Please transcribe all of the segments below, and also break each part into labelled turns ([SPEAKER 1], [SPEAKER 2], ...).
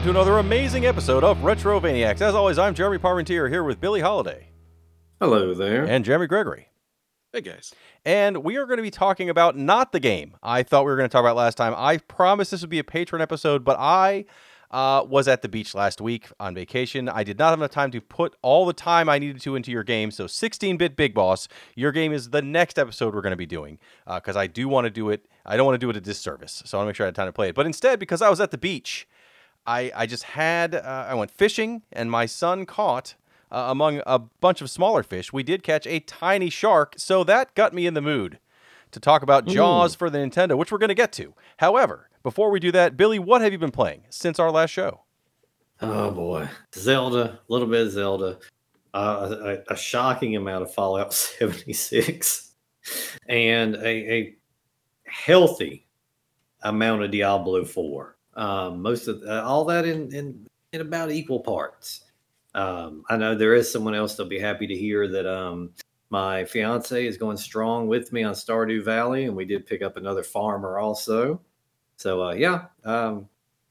[SPEAKER 1] welcome to another amazing episode of Retrovaniacs. As always, I'm Jeremy Parmentier here with Billy Holiday
[SPEAKER 2] Hello there.
[SPEAKER 1] and Jeremy Gregory.
[SPEAKER 3] Hey guys.
[SPEAKER 1] And we are going to be talking about not the game I thought we were going to talk about last time. I promised this would be a patron episode, but I uh, was at the beach last week on vacation. I did not have enough time to put all the time I needed to into your game. So 16 bit Big Boss, your game is the next episode we're going to be doing because I do want to do it. I don't want to do it a disservice. So I want to make sure I had time to play it. But instead, because I was at the beach, I, I just had, uh, I went fishing and my son caught uh, among a bunch of smaller fish, we did catch a tiny shark, so that got me in the mood to talk about Jaws for the Nintendo, which we're going to get to. However, before we do that, Billy, what have you been playing since our last show?
[SPEAKER 2] Oh boy, Zelda, a little bit of Zelda, uh, a, a shocking amount of Fallout 76, and a, a healthy amount of Diablo 4. Um, most of uh, all that in, in in about equal parts. Um, I know there is someone else that'll be happy to hear that um, my fiance is going strong with me on Stardew Valley, and we did pick up another farmer also. So uh, yeah, um,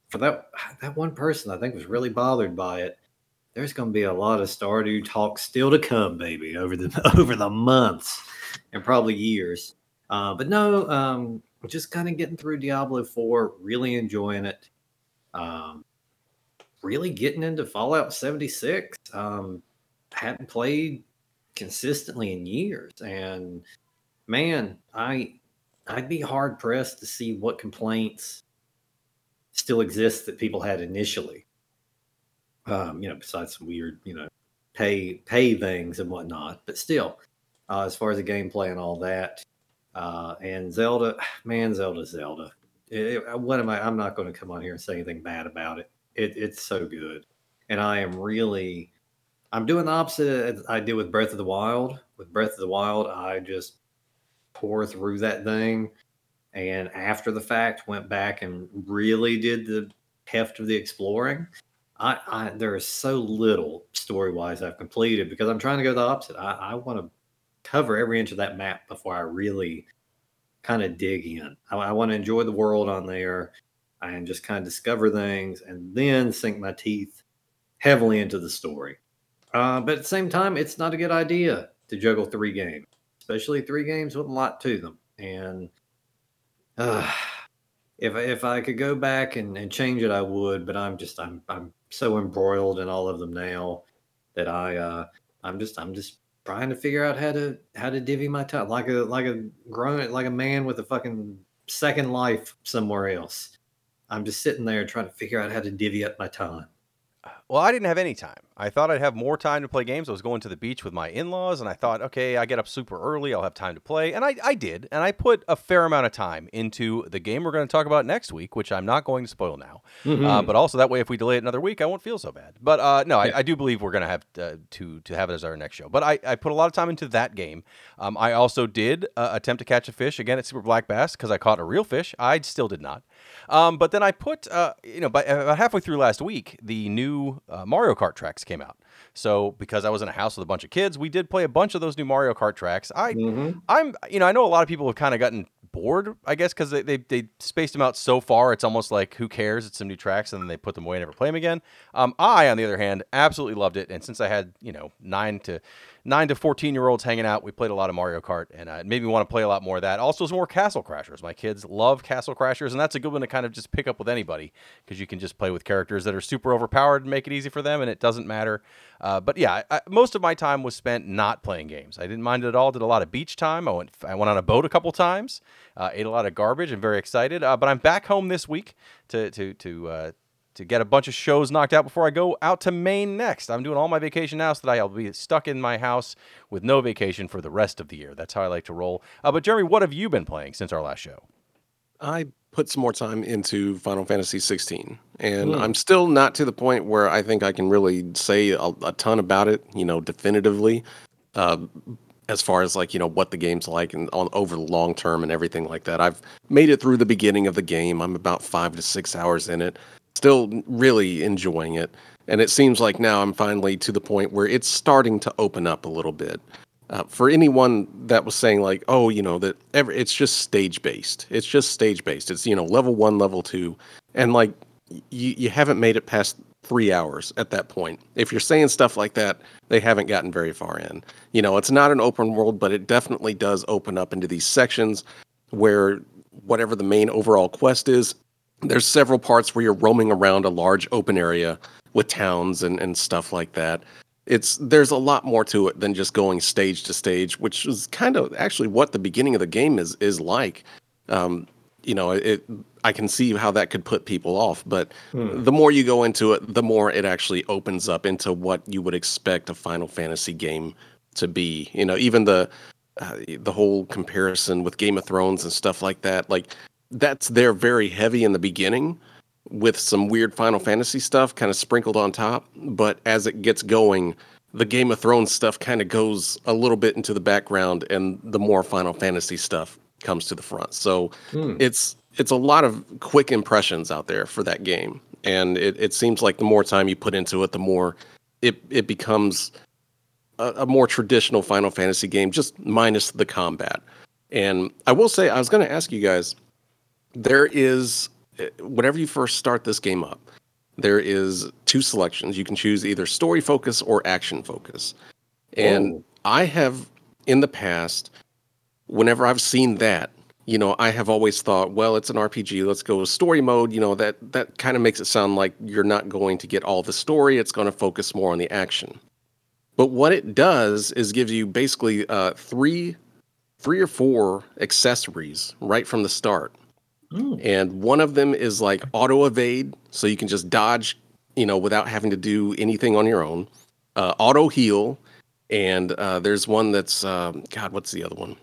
[SPEAKER 2] for that that one person, I think was really bothered by it. There's going to be a lot of Stardew talk still to come, baby, over the over the months and probably years. Uh, but no, um, just kind of getting through Diablo Four, really enjoying it. Um, really getting into Fallout 76. Um, hadn't played consistently in years, and man, I I'd be hard pressed to see what complaints still exist that people had initially. Um, you know, besides some weird, you know, pay pay things and whatnot, but still, uh, as far as the gameplay and all that, uh, and Zelda, man, Zelda, Zelda. It, it- what am I? I'm not going to come on here and say anything bad about it. it. It's so good, and I am really, I'm doing the opposite I did with Breath of the Wild. With Breath of the Wild, I just pour through that thing, and after the fact, went back and really did the heft of the exploring. I, I there is so little story wise I've completed because I'm trying to go the opposite. I, I want to cover every inch of that map before I really kind of dig in. I, I want to enjoy the world on there and just kind of discover things and then sink my teeth heavily into the story. Uh, but at the same time, it's not a good idea to juggle three games, especially three games with a lot to them. And uh, if if I could go back and, and change it, I would. But I'm just I'm I'm so embroiled in all of them now that I uh, I'm just I'm just trying to figure out how to how to divvy my time like a like a grown like a man with a fucking second life somewhere else. I'm just sitting there trying to figure out how to divvy up my time.
[SPEAKER 1] Well, I didn't have any time. I thought I'd have more time to play games. I was going to the beach with my in laws, and I thought, okay, I get up super early. I'll have time to play. And I, I did. And I put a fair amount of time into the game we're going to talk about next week, which I'm not going to spoil now. Uh, but also, that way, if we delay it another week, I won't feel so bad. But uh, no, I, I do believe we're going to have uh, to, to have it as our next show. But I, I put a lot of time into that game. Um, I also did uh, attempt to catch a fish again at Super Black Bass because I caught a real fish. I still did not. Um, but then I put, uh, you know, by, about halfway through last week, the new uh, Mario Kart tracks came out. So because I was in a house with a bunch of kids, we did play a bunch of those new Mario Kart tracks. I, I'm, you know, I know a lot of people have kind of gotten bored, I guess, because they, they they spaced them out so far. It's almost like who cares? It's some new tracks, and then they put them away and never play them again. Um, I, on the other hand, absolutely loved it, and since I had you know nine to nine to fourteen year olds hanging out, we played a lot of Mario Kart, and uh, it made me want to play a lot more of that. Also, some more Castle Crashers. My kids love Castle Crashers, and that's a good one to kind of just pick up with anybody because you can just play with characters that are super overpowered and make it easy for them, and it doesn't matter. Uh, but yeah, I, most of my time was spent not playing games. I didn't mind it at all. Did a lot of beach time. I went I went on a boat a couple times. Uh, ate a lot of garbage. and very excited. Uh, but I'm back home this week to to to uh, to get a bunch of shows knocked out before I go out to Maine next. I'm doing all my vacation now so that I'll be stuck in my house with no vacation for the rest of the year. That's how I like to roll. Uh, but Jeremy, what have you been playing since our last show?
[SPEAKER 3] I put some more time into Final Fantasy 16, and
[SPEAKER 2] Hmm.
[SPEAKER 3] I'm still not to the point where I think I can really say a, a ton about it, you know, definitively. Uh, as far as like you know what the game's like and on over the long term and everything like that. I've made it through the beginning of the game. I'm about five to six hours in it. Still really enjoying it, and it seems like now I'm finally to the point where it's starting to open up a little bit. Uh, for anyone that was saying like, oh, you know that every, it's just stage based. It's just stage based. It's you know level one, level two, and like you you haven't made it past three hours at that point. If you're saying stuff like that, they haven't gotten very far in. You know, it's not an open world, but it definitely does open up into these sections where whatever the main overall quest is, there's several parts where you're roaming around a large open area with towns and, and stuff like that. It's there's a lot more to it than just going stage to stage, which is kind of actually what the beginning of the game is is like. Um, you know, it I can see how that could put people off, but
[SPEAKER 2] Hmm.
[SPEAKER 3] the more you go into it, the more it actually opens up into what you would expect a Final Fantasy game to be. You know, even the uh, the whole comparison with Game of Thrones and stuff like that, like that's there very heavy in the beginning with some weird Final Fantasy stuff kind of sprinkled on top, but as it gets going, the Game of Thrones stuff kind of goes a little bit into the background and the more Final Fantasy stuff comes to the front. So
[SPEAKER 2] Hmm.
[SPEAKER 3] it's it's a lot of quick impressions out there for that game and it, it seems like the more time you put into it the more it it becomes a, a more traditional final fantasy game just minus the combat and i will say i was going to ask you guys there is eh, whenever you first start this game up there is two selections you can choose either story focus or action focus and
[SPEAKER 2] Oh.
[SPEAKER 3] i have in the past whenever i've seen that you know, I have always thought, well, it's an RPG. Let's go with story mode. You know, that that kind of makes it sound like you're not going to get all the story. It's going to focus more on the action. But what it does is gives you basically uh, three, three or four accessories right from the start,
[SPEAKER 2] Hmm.
[SPEAKER 3] and one of them is like auto evade, so you can just dodge, you know, without having to do anything on your own. Uh, auto heal, and uh, there's one that's um, God, what's the other one?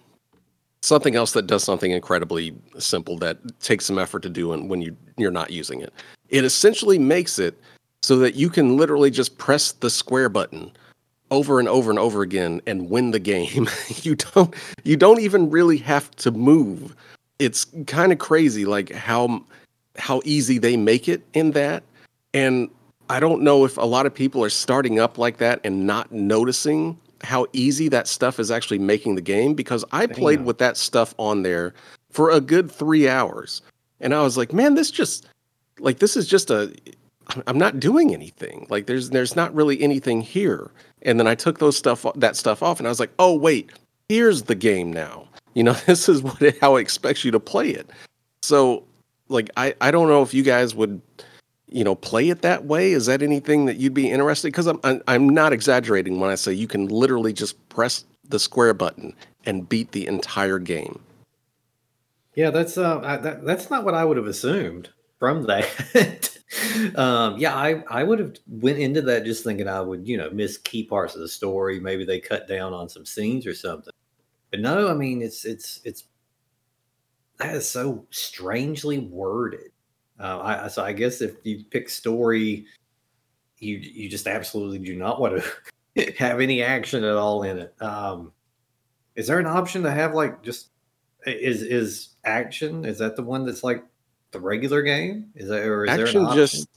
[SPEAKER 3] something else that does something incredibly simple that takes some effort to do and when you you're not using it. It essentially makes it so that you can literally just press the square button over and over and over again and win the game. you don't you don't even really have to move. It's kind of crazy like how how easy they make it in that. And I don't know if a lot of people are starting up like that and not noticing how easy that stuff is actually making the game because I played
[SPEAKER 2] Damn.
[SPEAKER 3] with that stuff on there for a good 3 hours. And I was like, "Man, this just like this is just a I'm not doing anything. Like there's there's not really anything here." And then I took those stuff that stuff off and I was like, "Oh, wait. Here's the game now." You know, this is what it, how it expects you to play it. So, like I I don't know if you guys would you know play it that way is that anything that you'd be interested because I'm, I'm not exaggerating when i say you can literally just press the square button and beat the entire game
[SPEAKER 2] Yeah, that's uh, I, that, that's not what I would have assumed from that. um, yeah, I I would have went into that just thinking I would you know miss key parts of the story. Maybe they cut down on some scenes or something. But no, I mean it's it's it's that is so strangely worded. Uh, I so I guess if you pick story, you you just absolutely do not want to have any action at all in it. Um, is there an option to have like just is is action? Is that the one that's like the regular game? Is that or is there
[SPEAKER 3] action
[SPEAKER 2] an option?
[SPEAKER 3] just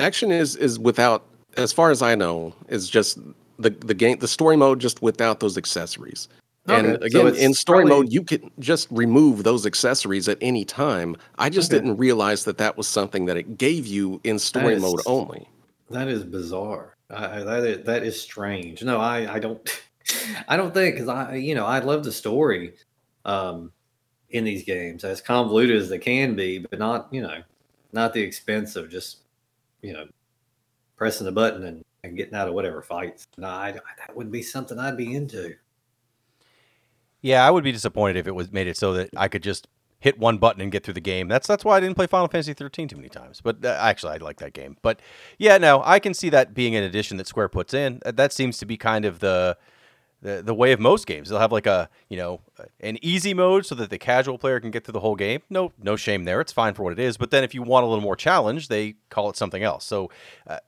[SPEAKER 3] action is is without as far as i know is just the the game the story mode just without those accessories
[SPEAKER 2] Okay, so
[SPEAKER 3] again
[SPEAKER 2] it's
[SPEAKER 3] in story
[SPEAKER 2] probably-
[SPEAKER 3] mode you can just remove those accessories at any time i just
[SPEAKER 2] Okay.
[SPEAKER 3] didn't realize that that was something that it gave you in story
[SPEAKER 2] is-
[SPEAKER 3] mode only
[SPEAKER 2] That is bizarre. I, that is that is strange. No, I I don't I don't think because I you know I love the story um in these games as convoluted as they can be, but not you know not the expense of just you know pressing the button and, and getting out of whatever fights. No, I, that wouldn't be something I'd be into.
[SPEAKER 1] Yeah, I would be disappointed if it was made it so that I could just hit one button and get through the game. That's that's why I didn't play Final Fantasy 13 too many times. But uh, actually, I like that game. But yeah, no, I can see that being an addition that Square puts in. Uh, That seems to be kind of the the, the way of most games. They'll have like a you know an easy mode so that the casual player can get through the whole game. No no shame there. It's fine for what it is. But then if you want a little more challenge, they call it something else. So. Uh,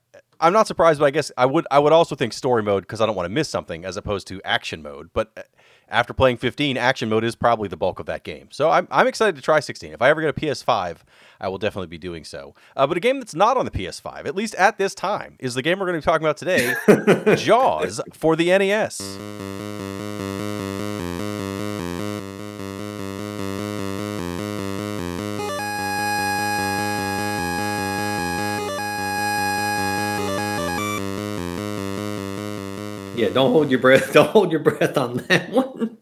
[SPEAKER 1] I'm not surprised, but I guess I would I would also think story mode because I don't want to miss something as opposed to action mode. But uh, after playing 15, action mode is probably the bulk of that game. So I'm, I'm excited to try 16. If I ever get a PS5, I will definitely be doing so. Uh, but a game that's not on the PS5, at least at this time, is the game we're going to be talking about today, Jaws for the NES.
[SPEAKER 2] Yeah, don't hold your breath. Don't hold your breath on that one.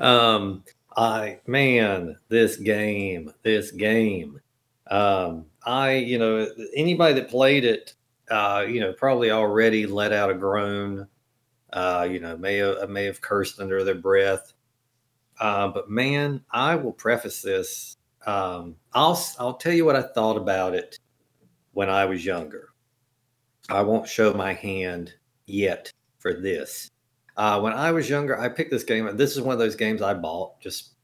[SPEAKER 2] um, I man, this game, this game. Um, I, you know, anybody that played it, uh, you know, probably already let out a groan. Uh, you know, may have may have cursed under their breath. Uh, but man, I will preface this. Um, I'll I'll tell you what I thought about it when I was younger. I won't show my hand yet for this. Uh, when I was younger, I picked this game. This is one of those games I bought just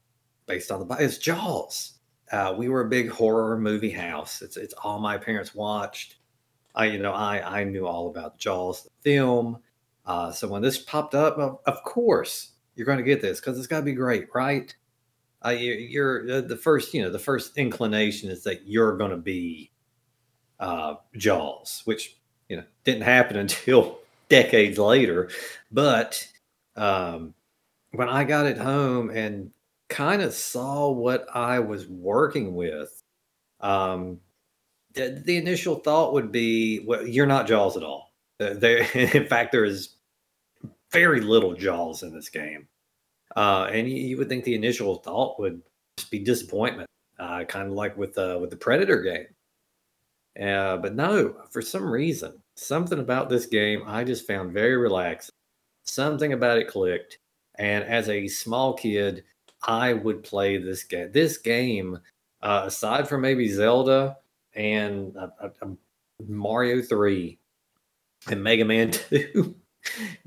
[SPEAKER 2] based on the. It's Jaws. Uh, we were a big horror movie house. It's it's all my parents watched. I you know I I knew all about Jaws the film. Uh, so when this popped up, of, of course you're going to get this because it's got to be great, right? Uh, you, are uh, the first you know the first inclination is that you're going to be uh, Jaws, which you know didn't happen until decades later. But um, when I got it home and kind of saw what I was working with, um, the, the, initial thought would be, well, you're not Jaws at all. There, in fact, there is very little Jaws in this game. Uh, and you, you, would think the initial thought would be disappointment, uh, kind of like with uh, with the Predator game. Uh, but no, for some reason, something about this game I just found very relaxed. Something about it clicked. And as a small kid, I would play this game. This game, uh, aside from maybe Zelda and uh, uh, um, Mario 3 and Mega Man 2,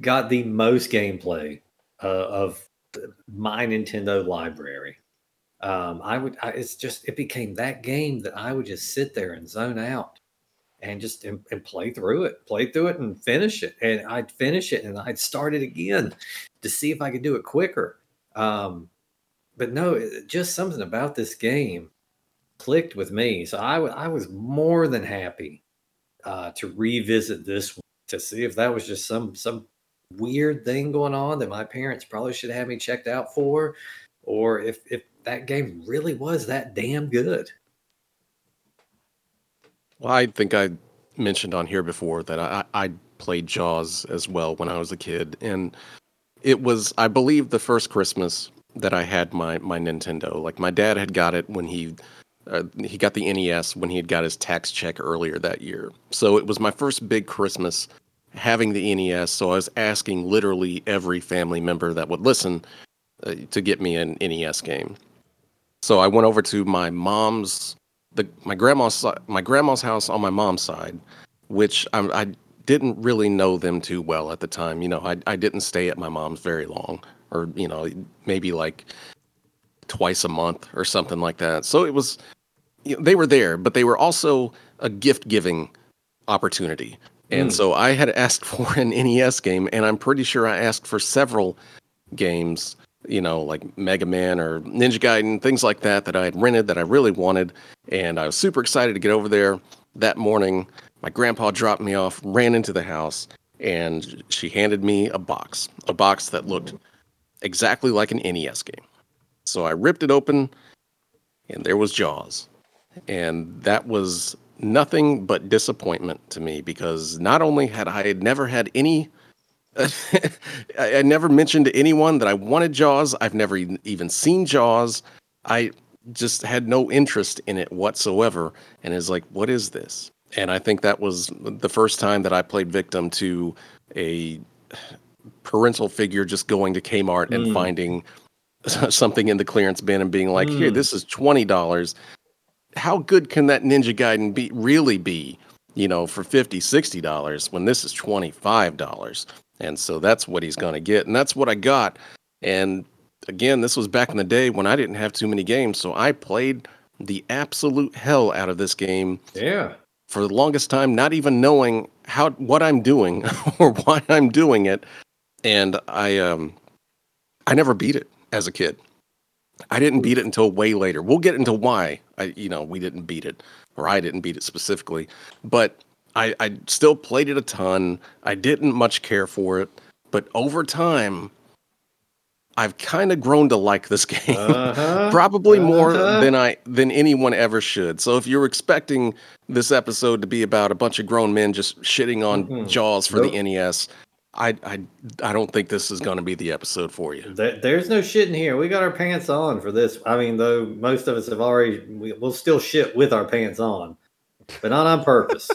[SPEAKER 2] got the most gameplay uh, of my Nintendo library. Um, I would, I, it's just, it became that game that I would just sit there and zone out and just and, and, play through it, play through it and finish it. And I'd finish it and I'd start it again to see if I could do it quicker. Um, but no, just something about this game clicked with me. So I, w- I was more than happy uh, to revisit this one to see if that was just some some weird thing going on that my parents probably should have me checked out for, or if if that game really was that damn good.
[SPEAKER 3] Well, I think I mentioned on here before that I, I played Jaws as well when I was a kid, and it was, I believe, the first Christmas that I had my my Nintendo. Like my dad had got it when he uh, he got the NES when he had got his tax check earlier that year. So it was my first big Christmas having the NES. So I was asking literally every family member that would listen uh, to get me an NES game. So I went over to my mom's the my grandma's my grandma's house on my mom's side, which I, I didn't really know them too well at the time. You know, I I didn't stay at my mom's very long, or you know, maybe like twice a month or something like that. So it was you know, they were there, but they were also a gift giving opportunity. And mm. so I had asked for an NES game, and I'm pretty sure I asked for several games, you know, like Mega Man or Ninja Gaiden, things like that, that I had rented that I really wanted. And I was super excited to get over there that morning. My grandpa dropped me off, ran into the house, and she handed me a box, a box that looked exactly like an NES game. So I ripped it open, and there was Jaws. And that was nothing but disappointment to me because not only had I never had any I, never mentioned to anyone that I wanted Jaws. I've never even seen Jaws. I just had no interest in it whatsoever and is like what is this and i think that was the first time that i played victim to a parental figure just going to kmart mm. and finding something in the clearance bin and being like mm. here this is $20 how good can that ninja gaiden be really be you know for 50 $60 when this is $25 and so that's what he's going to get and that's what i got and again, this was back in the day when I didn't have too many games, so I played the absolute hell out of this game.
[SPEAKER 2] Yeah.
[SPEAKER 3] For the longest time, not even knowing how what I'm doing or why I'm doing it, and I um, I never beat it as a kid. I didn't beat it until way later. We'll get into why I, you know, we didn't beat it, or I didn't beat it specifically. But I, I still played it a ton. I didn't much care for it, but over time, I've kind of grown to like this game, uh-huh, probably uh-huh. more than I than anyone ever should. So if you're expecting this episode to be about a bunch of grown men just shitting on mm-hmm. Jaws for nope. the NES, I I I don't think this is going to be the episode for you.
[SPEAKER 2] There, there's no shit in here. We got our pants on for this. I mean, though most of us have already, we, we'll still shit with our pants on, but not on purpose.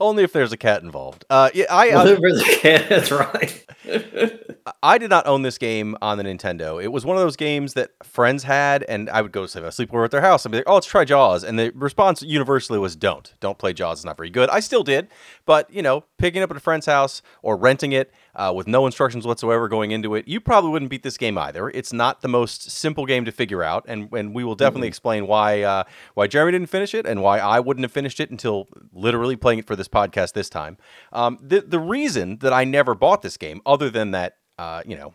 [SPEAKER 1] Only if there's a cat involved. Uh, yeah, I uh,
[SPEAKER 2] there's a cat, That's right.
[SPEAKER 1] I did not own this game on the Nintendo. It was one of those games that friends had, and I would go to a sleepover at their house and be like, "Oh, let's try Jaws," and the response universally was, "Don't, don't play Jaws. It's not very good." I still did, but you know, picking up at a friend's house or renting it uh, with no instructions whatsoever going into it, you probably wouldn't beat this game either. It's not the most simple game to figure out, and and we will definitely explain why uh, why Jeremy didn't finish it and why I wouldn't have finished it until literally playing it for this podcast this time. Um, the the reason that I never bought this game, other than that, uh, you know.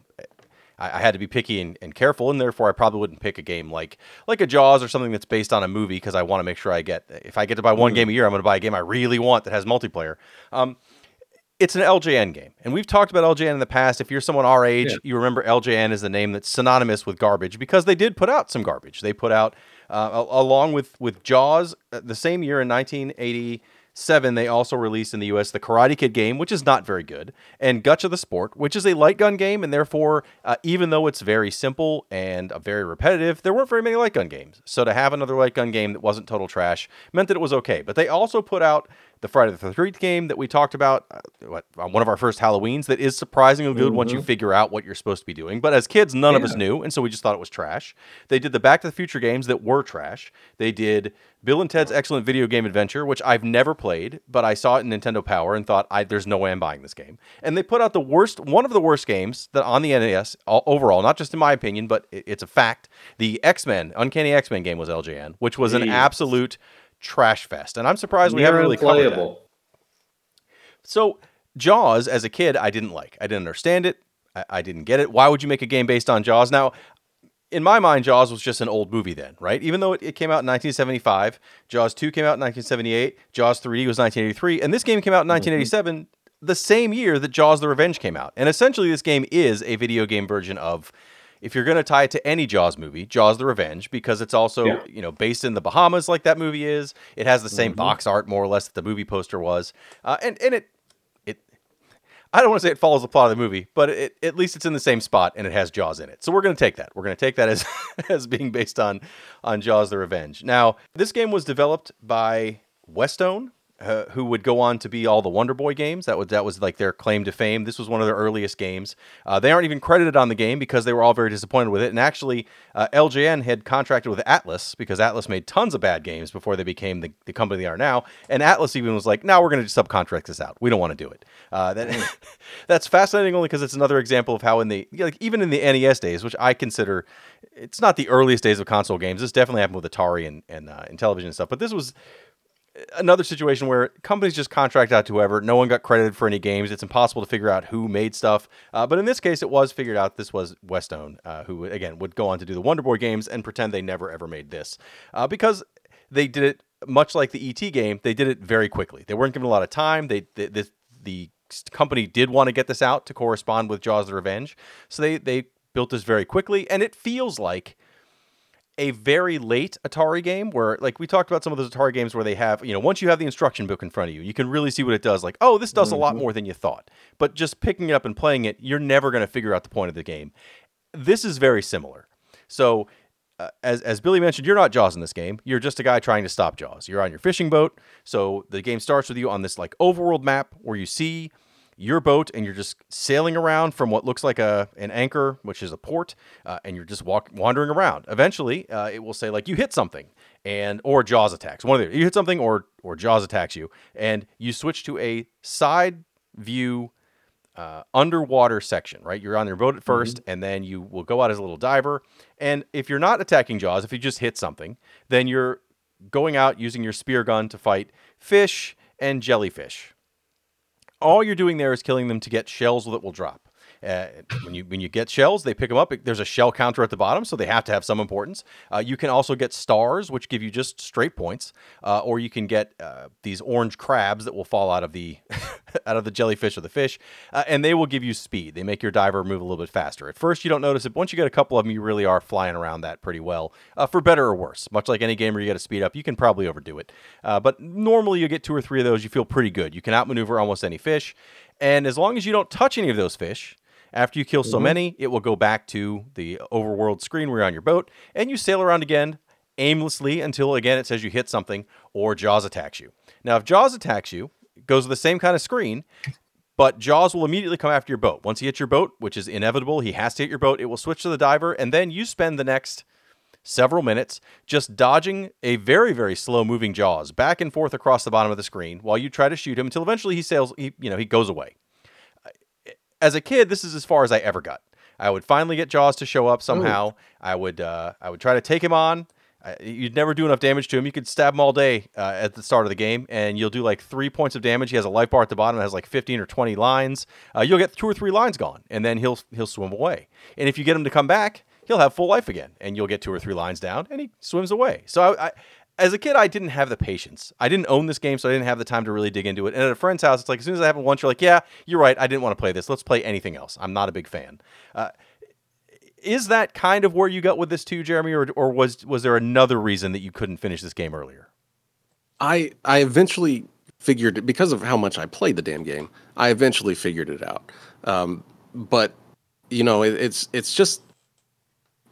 [SPEAKER 1] I, I had to be picky and, and careful, and therefore I probably wouldn't pick a game like like a Jaws or something that's based on a movie because I want to make sure I get if I get to buy one game a year, I'm going to buy a game I really want that has multiplayer. Um, it's an LJN game, and we've talked about LJN in the past. If you're someone our age,
[SPEAKER 2] Yeah.
[SPEAKER 1] you remember LJN is the name that's synonymous with garbage because they did put out some garbage. They put out uh, along with with Jaws uh, the same year in 1987. They also released in the U.S. the Karate Kid game, which is not very good, and Gotcha the Sport, which is a light gun game, and therefore, uh, even though it's very simple and uh, very repetitive, there weren't very many light gun games. So to have another light gun game that wasn't total trash meant that it was okay. But they also put out the Friday the Thirteenth game that we talked about, uh, what, on one of our first Halloweens, that is surprisingly good once you figure out what you're supposed to be doing. But as kids, none of us knew, and so we just thought it was trash. They did the Back to the Future games that were trash. They did Bill and Ted's Excellent Video Game Adventure, which I've never played, but I saw it in Nintendo Power and thought, I, "There's no way I'm buying this game." And they put out the worst, one of the worst games that on the NES all, overall, not just in my opinion, but it- it's a fact. The X Men, Uncanny X Men game was LJN, which was an absolute trash fest, and I'm surprised we haven't really covered that. So Jaws, as a kid, I didn't like. I didn't understand it. I, I didn't get it. Why would you make a game based on Jaws? Now, in my mind, Jaws was just an old movie then, right? Even though it, it came out in 1975, Jaws 2 came out in 1978, Jaws 3D was 1983, and this game came out in mm-hmm. 1987, the same year that Jaws the Revenge came out. And essentially, this game is a video game version of. If you're going to tie it to any Jaws movie, Jaws the Revenge, because it's also
[SPEAKER 2] Yeah.
[SPEAKER 1] you know based in the Bahamas, like that movie is. It has the same box art more or less that the movie poster was, uh, and and it it I don't want to say it follows the plot of the movie, but it, at least it's in the same spot and it has Jaws in it. So we're going to take that. We're going to take that as as being based on on Jaws: The Revenge. Now, this game was developed by Westone. Uh, who would go on to be all the Wonder Boy games? That was that was like their claim to fame. This was one of their earliest games. Uh, they aren't even credited on the game because they were all very disappointed with it. And actually, uh, LJN had contracted with Atlus because Atlus made tons of bad games before they became the, the company they are now. And Atlus even was like, "No, we're going to subcontract this out. We don't want to do it." Uh, that, that's fascinating only because it's another example of how in the like even in the NES days, which I consider it's not the earliest days of console games. This definitely happened with Atari and and, uh, and television and stuff. But this was another situation where companies just contract out to whoever. No one got credited for any games. It's impossible to figure out who made stuff. Uh, but in this case, it was figured out. This was Westone, uh, who again would go on to do the Wonder Boy games and pretend they never ever made this uh, because they did it much like the ET game. They did it very quickly. They weren't given a lot of time. They, they this, the company did want to get this out to correspond with Jaws: The Revenge, so they they built this very quickly, and it feels like a very late Atari game where like we talked about some of those Atari games where they have, you know, once you have the instruction book in front of you, you can really see what it does like, oh, this does a lot more than you thought. But just picking it up and playing it, you're never going to figure out the point of the game. This is very similar. So uh, as, as Billy mentioned, you're not Jaws in this game. You're just a guy trying to stop Jaws. You're on your fishing boat. So the game starts with you on this like overworld map where you see your boat and you're just sailing around from what looks like a an anchor, which is a port, uh, and you're just walk wandering around. Eventually, uh, it will say like you hit something, and or Jaws attacks. One of the you hit something or or Jaws attacks you, and you switch to a side view uh, underwater section, right? You're on your boat at 1st and then you will go out as a little diver. And if you're not attacking Jaws, if you just hit something, then you're going out using your spear gun to fight fish and jellyfish. All you're doing there is killing them to get shells that will drop. Uh, when you when you get shells, they pick them up. There's a shell counter at the bottom, so they have to have some importance. Uh, you can also get stars, which give you just straight points, uh, or you can get uh, these orange crabs that will fall out of the out of the jellyfish or the fish, uh, and they will give you speed. They make your diver move a little bit faster. At first, you don't notice it. But Once you get a couple of them, you really are flying around that pretty well, uh, for better or worse. Much like any game where you got to speed up, you can probably overdo it. But normally, you get two or three of those, you feel pretty good. You can outmaneuver almost any fish, And as long as you don't touch any of those fish, after you kill so
[SPEAKER 2] Mhm.
[SPEAKER 1] many, it will go back to the overworld screen where you're on your boat, and you sail around again aimlessly until again it says you hit something or Jaws attacks you. Now, if Jaws attacks you, it goes to the same kind of screen, but Jaws will immediately come after your boat. Once he hits your boat, which is inevitable, he has to hit your boat, it will switch to the diver, and then you spend the next several minutes just dodging a very, very slow moving Jaws back and forth across the bottom of the screen while you try to shoot him until eventually he sails, he, you know, he goes away. As a kid, this is as far as I ever got. I would finally get Jaws to show up somehow. I would, uh, I would try to take him on. Uh, you'd never do enough damage to him. You could stab him all day uh, at the start of the game, and you'll do like three points of damage. He has a life bar at the bottom that has like 15 or 20 lines. Uh, you'll get two or three lines gone, and then he'll he'll swim away. And if you get him to come back, he'll have full life again, and you'll get two or three lines down, and he swims away. So I, I as a kid, I didn't have the patience. I didn't own this game, so I didn't have the time to really dig into it. And at a friend's house, it's like as soon as I have it once, you're like, yeah, you're right. I didn't want to play this. Let's play anything else. I'm not a big fan. Uh, is that kind of where you got with this too, Jeremy, or, or was was there another reason that you couldn't finish this game earlier?
[SPEAKER 3] I I eventually figured because of how much I played the damn game. I eventually figured it out. Um, but you know, it, it's it's just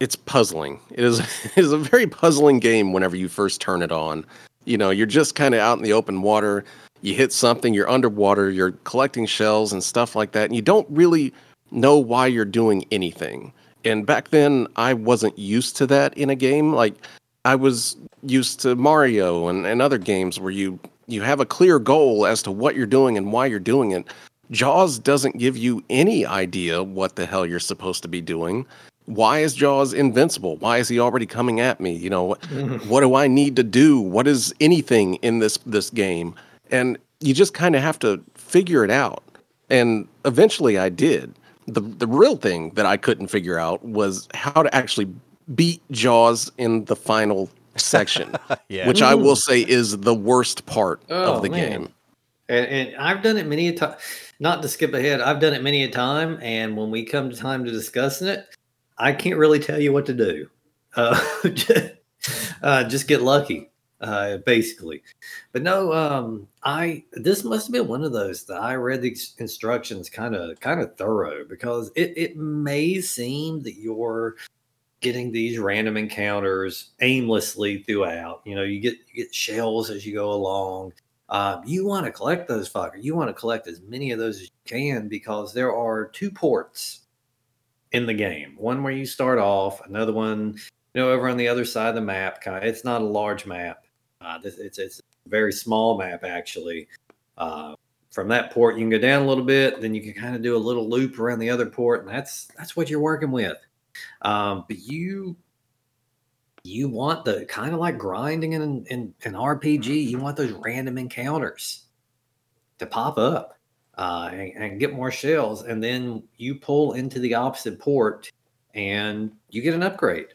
[SPEAKER 3] it's puzzling. It is it is a very puzzling game whenever you first turn it on. You know, you're just kind of out in the open water. You hit something, you're underwater, you're collecting shells and stuff like that, and you don't really know why you're doing anything. And back then, I wasn't used to that in a game. Like I was used to Mario and, and other games where you you have a clear goal as to what you're doing and why you're doing it. Jaws doesn't give you any idea what the hell you're supposed to be doing. Why is Jaws invincible? Why is he already coming at me? You know, what, what do I need to do? What is anything in this this game? And you just kind of have to figure it out. And eventually I did. The the real thing that I couldn't figure out was how to actually beat Jaws in the final section,
[SPEAKER 1] Yeah.
[SPEAKER 3] which I will say is the worst part
[SPEAKER 2] Oh,
[SPEAKER 3] of the
[SPEAKER 2] man.
[SPEAKER 3] game.
[SPEAKER 2] And, and I've done it many a time. Not to skip ahead, I've done it many a time. And when we come to time to discussing it, I can't really tell you what to do. Uh, uh, just get lucky, uh, basically. But no, um, I this must have been one of those that I read the instructions kind of kind of thorough because it it may seem that you're getting these random encounters aimlessly throughout. You know, you get you get shells as you go along. Um, you want to collect those fuckers. You want to collect as many of those as you can because there are two ports in the game. One where you start off, another one, you know, over on the other side of the map. Kind of, it's not a large map. Uh, this, it's it's a very small map actually. Uh, from that port, you can go down a little bit, then you can kind of do a little loop around the other port, and that's that's what you're working with. Um, but you you want the kind of like grinding in, in an RPG, you want those random encounters to pop up uh, and, and get more shells, and then you pull into the opposite port and you get an upgrade.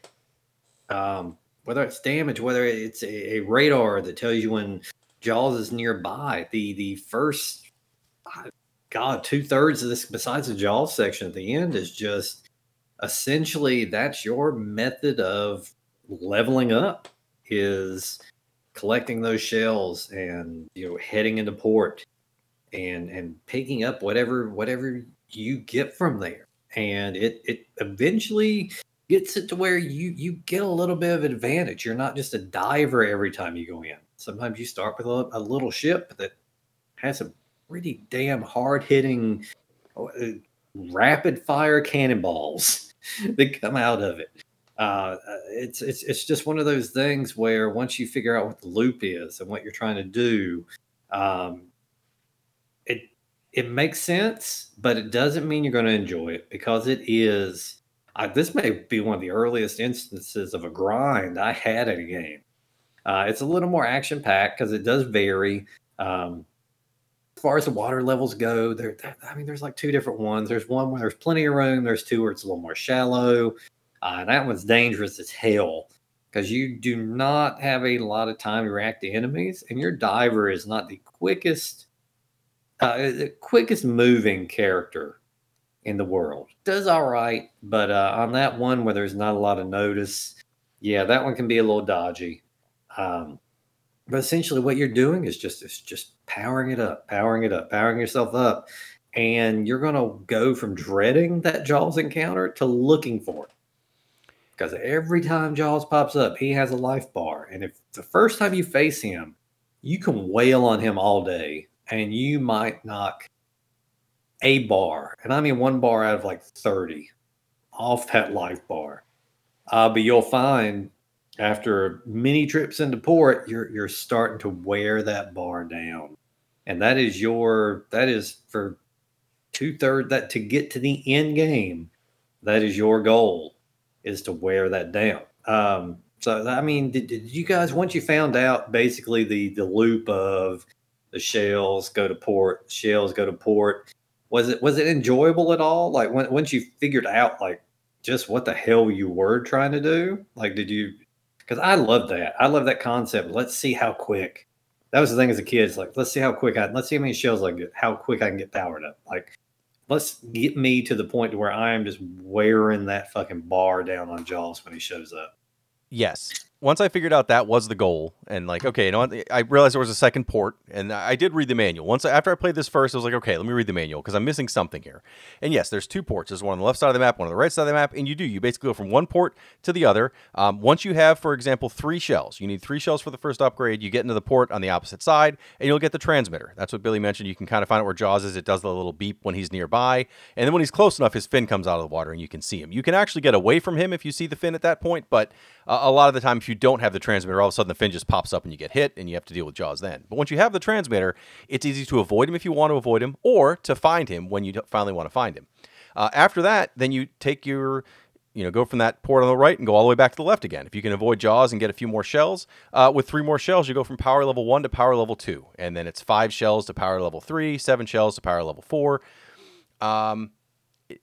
[SPEAKER 2] Um, whether it's damage, whether it's a, a radar that tells you when Jaws is nearby, the the first God two thirds of this, besides the Jaws section at the end, is just essentially that's your method of leveling up is collecting those shells and you know heading into port and and picking up whatever whatever you get from there. And it it eventually gets it to where you you get a little bit of advantage. You're not just a diver every time you go in. Sometimes you start with a, a little ship that has some pretty damn hard hitting rapid fire cannonballs that come out of it. Uh, it's it's it's just one of those things where once you figure out what the loop is and what you're trying to do, um, it makes sense, but it doesn't mean you're going to enjoy it because it is. I, this may be one of the earliest instances of a grind I had at a game. Uh, it's a little more action packed because it does vary. Um, as far as the water levels go, there, I mean, there's like two different ones. There's one where there's plenty of room. There's two where it's a little more shallow. Uh, that one's dangerous as hell because you do not have a lot of time to react to enemies, and your diver is not the quickest, uh, the quickest moving character in the world. Does all right, but uh, on that one where there's not a lot of notice, yeah, that one can be a little dodgy. Um, but essentially, what you're doing is just is just powering it up, powering it up, powering yourself up, and you're to go from dreading that Jaws encounter to looking for it. Because every time Jaws pops up, he has a life bar. And if the first time you face him, you can wail on him all day and you might knock a bar, and I mean one bar out of like 30 off that life bar. Uh, but you'll find after many trips into port, you're you're starting to wear that bar down. And that is your that is for two thirds that to get to the end game, that is your goal is to wear that down. Um, so I mean, did, did you guys once you found out basically the the loop of the shells go to port, shells go to port, was it was it enjoyable at all? Like when once you figured out like just what the hell you were trying to do? Like did you because I love that. I love that concept. Let's see how quick. That was the thing as a kid. It's like, let's see how quick I let's see how many shells I get, how quick I can get powered up. Like, let's get me to the point to where I am just wearing that fucking bar down on Jaws when he shows up.
[SPEAKER 1] Yes once I figured out that was the goal, and like, okay, you know, I realized there was a second port, and I did read the manual. Once after I played this first, I was like, okay, let me read the manual because I'm missing something here. And yes, there's two ports. There's one on the left side of the map, one on the right side of the map, and you do you basically go from one port to the other. Um, once you have, for example, three shells, you need three shells for the first upgrade. You get into the port on the opposite side, and you'll get the transmitter. That's what Billy mentioned. You can kind of find out where Jaws is. It does the little beep when he's nearby, and then when he's close enough, his fin comes out of the water, and you can see him. You can actually get away from him if you see the fin at that point, but uh, a lot of the time, you don't have the transmitter all of a sudden the fin just pops up and you get hit and you have to deal with Jaws then. But once you have the transmitter, it's easy to avoid him if you want to avoid him or to find him when you finally want to find him. Uh, after that, then you take your you know, go from that port on the right and go all the way back to the left again. If you can avoid Jaws and get a few more shells, uh, with three more shells, you go from power level one to power level two, and then it's five shells to power level three, seven shells to power level four. Um,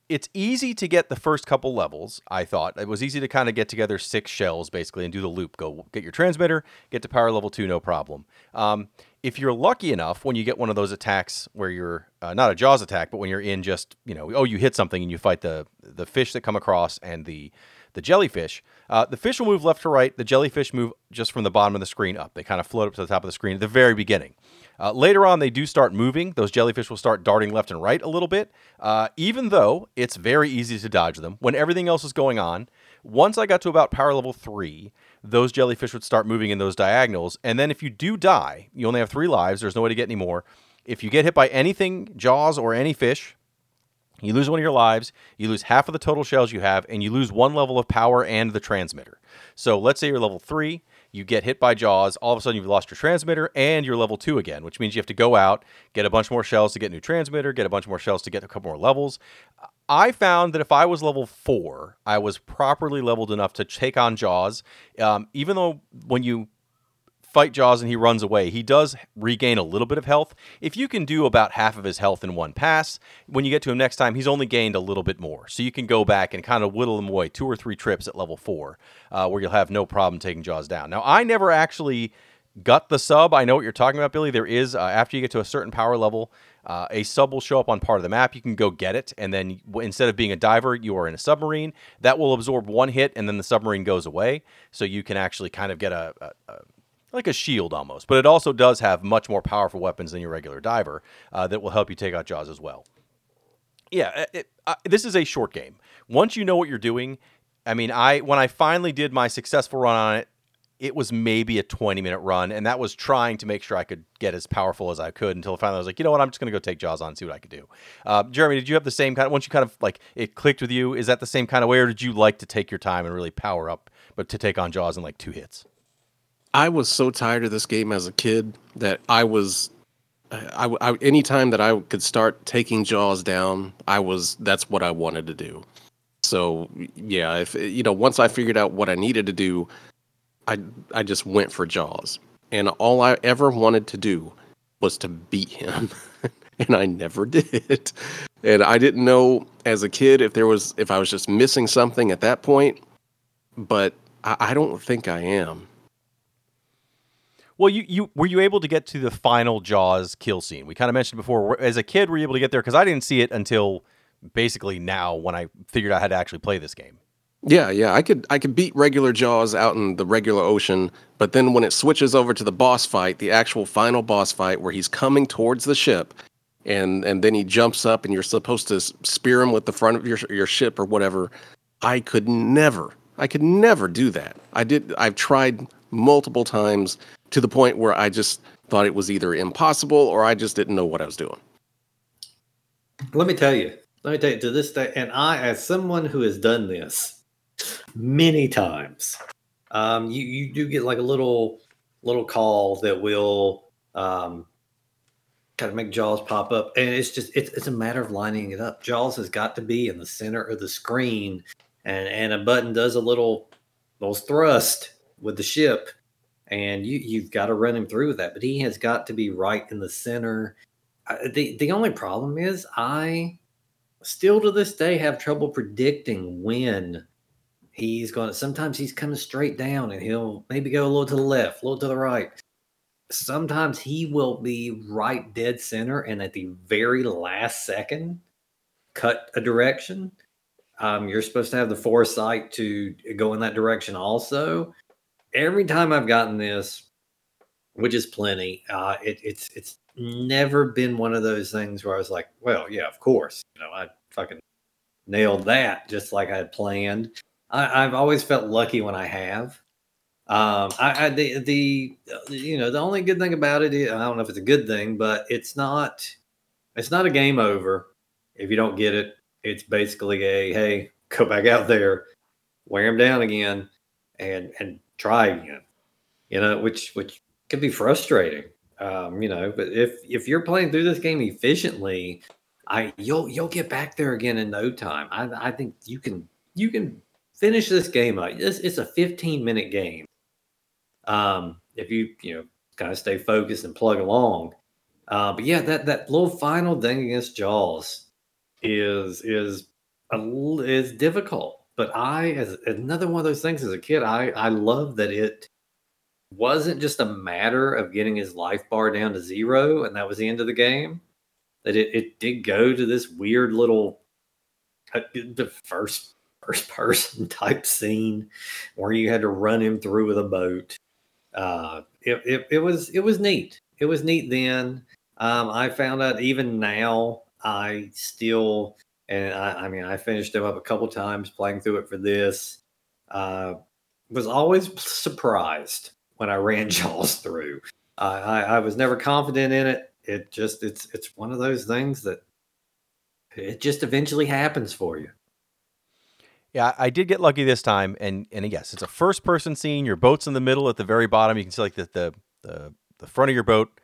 [SPEAKER 1] it's easy to get the first couple levels. I thought it was easy to kind of get together six shells basically and do the loop. Go get your transmitter, get to power level two, no problem. Um, if you're lucky enough, when you get one of those attacks where you're uh, not a Jaws attack, but when you're in just you know, oh, you hit something and you fight the the fish that come across and the the jellyfish. Uh, the fish will move left to right. The jellyfish move just from the bottom of the screen up. They kind of float up to the top of the screen at the very beginning. Uh, later on, they do start moving. Those jellyfish will start darting left and right a little bit, uh, even though it's very easy to dodge them when everything else is going on. Once I got to about power level three, those jellyfish would start moving in those diagonals. And then if you do die, you only have three lives. There's no way to get any more. If you get hit by anything, jaws or any fish, you lose one of your lives, you lose half of the total shells you have, and you lose one level of power and the transmitter. So let's say you're level three, you get hit by Jaws, all of a sudden you've lost your transmitter and you're level two again, which means you have to go out, get a bunch more shells to get a new transmitter, get a bunch more shells to get a couple more levels. I found that if I was level four, I was properly leveled enough to take on Jaws. Um, even though when you fight Jaws and he runs away, he does regain a little bit of health. If you can do about half of his health in one pass, when you get to him next time, he's only gained a little bit more. So you can go back and kind of whittle him away two or three trips at level four, uh, where you'll have no problem taking Jaws down. Now, I never actually got the sub. I know what you're talking about, Billy. There is, uh, after you get to a certain power level, uh, a sub will show up on part of the map. You can go get it, and then instead of being a diver, you are in a submarine. That will absorb one hit, and then the submarine goes away. So you can actually kind of get a, a, a like a shield almost, but it also does have much more powerful weapons than your regular diver uh, that will help you take out Jaws as well. Yeah, it, uh, this is a short game. Once you know what you're doing, I mean, I when I finally did my successful run on it, it was maybe a 20 minute run, and that was trying to make sure I could get as powerful as I could until finally I was like, you know what, I'm just going to go take Jaws on and see what I could do. Uh, Jeremy, did you have the same kind of, once you kind of like it clicked with you, is that the same kind of way, or did you like to take your time and really power up, but to take on Jaws in like two hits?
[SPEAKER 3] I was so tired of this game as a kid that I was I, I anytime that I could start taking jaws down, I was that's what I wanted to do. So yeah, if you know, once I figured out what I needed to do, I I just went for jaws, and all I ever wanted to do was to beat him, and I never did. And I didn't know as a kid if there was if I was just missing something at that point, but I, I don't think I am.
[SPEAKER 1] Well, you, you were you able to get to the final Jaws kill scene? We kind of mentioned before. As a kid, were you able to get there? Because I didn't see it until basically now when I figured out how to actually play this game.
[SPEAKER 3] Yeah, yeah, I could I could beat regular Jaws out in the regular ocean, but then when it switches over to the boss fight, the actual final boss fight where he's coming towards the ship, and and then he jumps up and you're supposed to spear him with the front of your your ship or whatever. I could never, I could never do that. I did. I've tried multiple times to the point where I just thought it was either impossible or I just didn't know what I was doing.
[SPEAKER 2] Let me tell you. Let me tell you to this day, and I, as someone who has done this many times, um, you you do get like a little little call that will um, kind of make Jaws pop up, and it's just it's it's a matter of lining it up. Jaws has got to be in the center of the screen, and and a button does a little little thrust with the ship, and you you've got to run him through with that. But he has got to be right in the center. I, the the only problem is I still to this day have trouble predicting when he's going to sometimes he's coming straight down and he'll maybe go a little to the left a little to the right sometimes he will be right dead center and at the very last second cut a direction um, you're supposed to have the foresight to go in that direction also every time i've gotten this which is plenty uh, it, it's it's never been one of those things where i was like well yeah of course you know i fucking nailed that just like i had planned I, have always felt lucky when I have. Um, I, I the, the you know the only good thing about it is I don't know if it's a good thing, but it's not it's not a game over if you don't get it. It's basically a hey, go back out there, wear them down again, and and try again. You know, which which can be frustrating. Um, you know, but if if you're playing through this game efficiently, I you'll you'll get back there again in no time. I I think you can you can finish this game up. It's, it's a 15 minute game. Um, if you you know kind of stay focused and plug along. Uh, but yeah, that that little final thing against Jaws is is a, is difficult. But I, as another one of those things as a kid, I I love that it wasn't just a matter of getting his life bar down to zero and that was the end of the game. That it, it did go to this weird little uh, the first first person type scene where you had to run him through with a boat. Uh, it, it, it was it was neat. It was neat then. Um, I found out even now I still and I, I mean I finished him up a couple times playing through it for this. Uh, was always surprised when I ran Jaws through. I, I was never confident in it. It just it's it's one of those things that it just eventually happens for you.
[SPEAKER 1] Yeah, I did get lucky this time, and and yes, it's a first person scene. Your boat's in the middle at the very bottom. You can see like the the the, the front of your boat,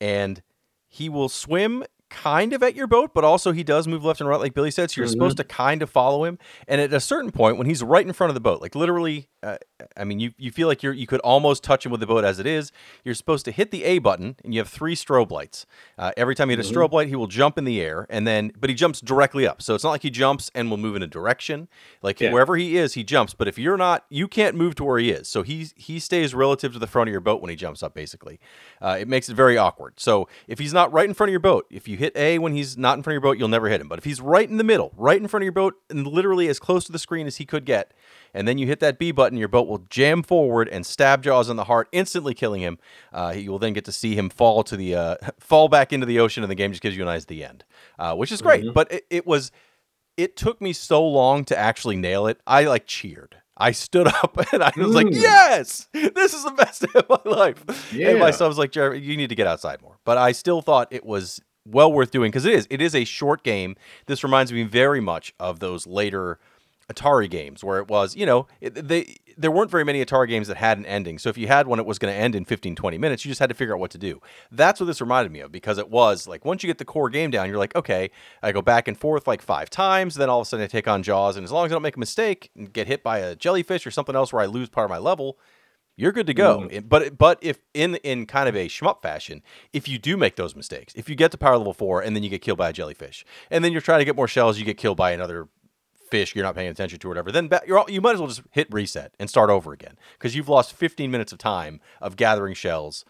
[SPEAKER 1] and he will swim kind of at your boat, but also he does move left and right, like Billy said. So you're mm-hmm. supposed to kind of follow him. And at a certain point, when he's right in front of the boat, like literally, uh, I mean, you, you feel like you're you could almost touch him with the boat as it is. You're supposed to hit the A button, and you have three strobe lights. Uh, every time you hit mm-hmm. a strobe light, he will jump in the air, and then but he jumps directly up. So it's not like he jumps and will move in a direction. Like yeah. wherever he is, he jumps. But if you're not, you can't move to where he is. So he he stays relative to the front of your boat when he jumps up. Basically, uh, it makes it very awkward. So if he's not right in front of your boat, if you hit A when he's not in front of your boat, you'll never hit him. But if he's right in the middle, right in front of your boat, and literally as close to the screen as he could get, and then you hit that B button, your boat will jam forward and stab Jaws in the heart, instantly killing him. Uh, you will then get to see him fall to the uh, fall back into the ocean, and the game just gives you an eyes the end, uh, which is great. Mm-hmm. But it, it was it took me so long to actually nail it. I like cheered. I stood up and I was mm. like, "Yes, this is the best day of my life." Yeah. And my son was like, "Jeremy, you need to get outside more." But I still thought it was well worth doing because it is. It is a short game. This reminds me very much of those later Atari games where it was, you know, it, they there weren't very many Atari games that had an ending. So if you had one, it was going to end in 15, 20 minutes. You just had to figure out what to do. That's what this reminded me of because it was like once you get the core game down, you're like, okay, I go back and forth like five times. Then all of a sudden I take on Jaws. And as long as I don't make a mistake and get hit by a jellyfish or something else where I lose part of my level, you're good to go. Mm. But but if in in kind of a shmup fashion, if you do make those mistakes, if you get to power level four and then you get killed by a jellyfish, and then you're trying to get more shells, you get killed by another fish you're not paying attention to or whatever, then you're all, you might as well just hit reset and start over again because you've lost 15 minutes of time of gathering shells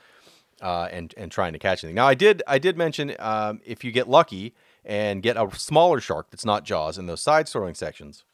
[SPEAKER 1] uh, and and trying to catch anything. Now I did I did mention um, if you get lucky and get a smaller shark that's not Jaws in those side scrolling sections,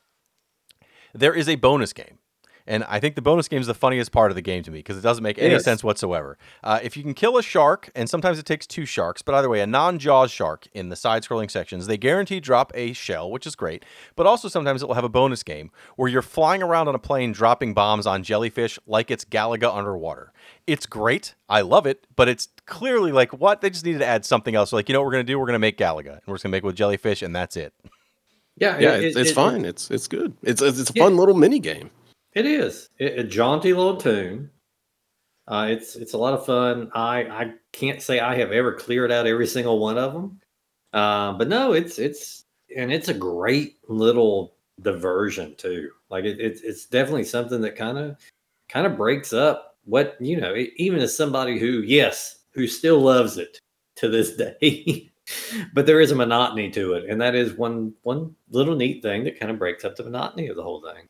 [SPEAKER 1] there is a bonus game And I think the bonus game is the funniest part of the game to me because it doesn't make any sense whatsoever. Uh, if you can kill a shark, and sometimes it takes two sharks, but either way, a non Jaws shark in the side scrolling sections, they guarantee drop a shell, which is great. But also sometimes it will have a bonus game where you're flying around on a plane dropping bombs on jellyfish like it's Galaga underwater. It's great. I love it, but it's clearly like, what? They just needed to add something else. Like, you know what we're going to do? We're going to make Galaga, and we're just going to make it with jellyfish, and that's it.
[SPEAKER 2] Yeah,
[SPEAKER 3] Yeah,
[SPEAKER 2] it-
[SPEAKER 3] it's,
[SPEAKER 2] it-
[SPEAKER 3] it's
[SPEAKER 2] it-
[SPEAKER 3] fine. It's it's good. It's it's, it's a
[SPEAKER 2] Yeah.
[SPEAKER 3] fun little mini game.
[SPEAKER 2] It is it, a jaunty little tune. Uh, it's it's a lot of fun. I I can't say I have ever cleared out every single one of them, uh, but no, it's it's and it's a great little diversion too. Like it, it's it's definitely something that kind of kind of breaks up what you know. e- Even as somebody who yes who still loves it to this day. But there is a monotony to it, and that is one one little neat thing that kind of breaks up the monotony of the whole thing.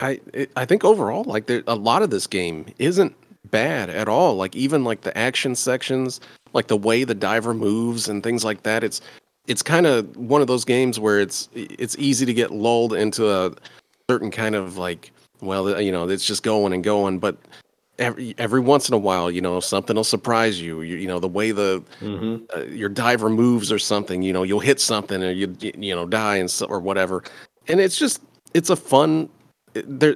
[SPEAKER 3] I it, I think overall, like there, a lot of this game isn't bad at all. Like even like the action sections, like the way the diver moves and things like that. It's it's kind of one of those games where it's it's easy to get lulled into a certain kind of like well you know it's just going and going, but every every once in a while you know something will surprise you. You, you know the way the
[SPEAKER 2] Mm-hmm.
[SPEAKER 3] uh, your diver moves or something, you know, you'll hit something or you you know die and so, or whatever. And it's just it's a fun there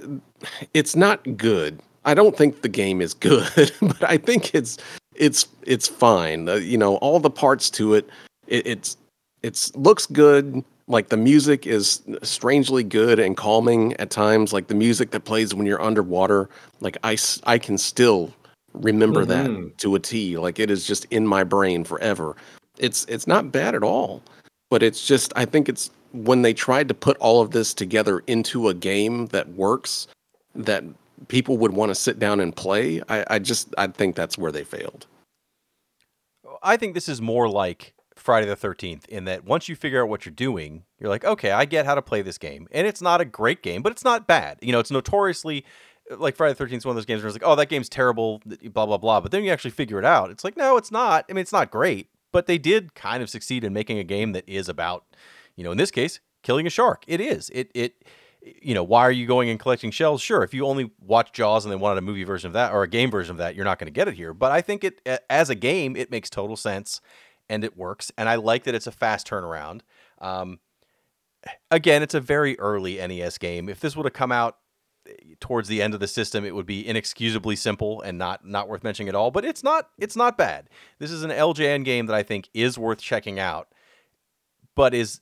[SPEAKER 3] it's not good. I don't think the game is good, but I think it's it's it's fine. Uh, you know, all the parts to it, it it's it's looks good. Like the music is strangely good and calming at times. Like the music that plays when you're underwater, like I I can still remember
[SPEAKER 2] Mhm.
[SPEAKER 3] that to a T. Like it is just in my brain forever. It's it's not bad at all, but it's just I think it's when they tried to put all of this together into a game that works, that people would want to sit down and play. I, I just I think that's where they failed.
[SPEAKER 1] I think this is more like Friday the 13th in that once you figure out what you're doing, you're like, okay, I get how to play this game. And it's not a great game, but it's not bad. You know, it's notoriously like Friday the 13th is one of those games where it's like, oh, that game's terrible, blah, blah, blah. But then you actually figure it out. It's like, no, it's not. I mean, it's not great, but they did kind of succeed in making a game that is about, you know, in this case, killing a shark. It is. It, it, you know, why are you going and collecting shells? Sure, if you only watch Jaws and then wanted a movie version of that or a game version of that, you're not going to get it here. But I think it, as a game, it makes total sense and it works. And I like that it's a fast turnaround. Um, again, it's a very early NES game. If this would have come out eh, towards the end of the system, it would be inexcusably simple and not not worth mentioning at all. But it's not it's not bad. This is an LJN game that I think is worth checking out, but is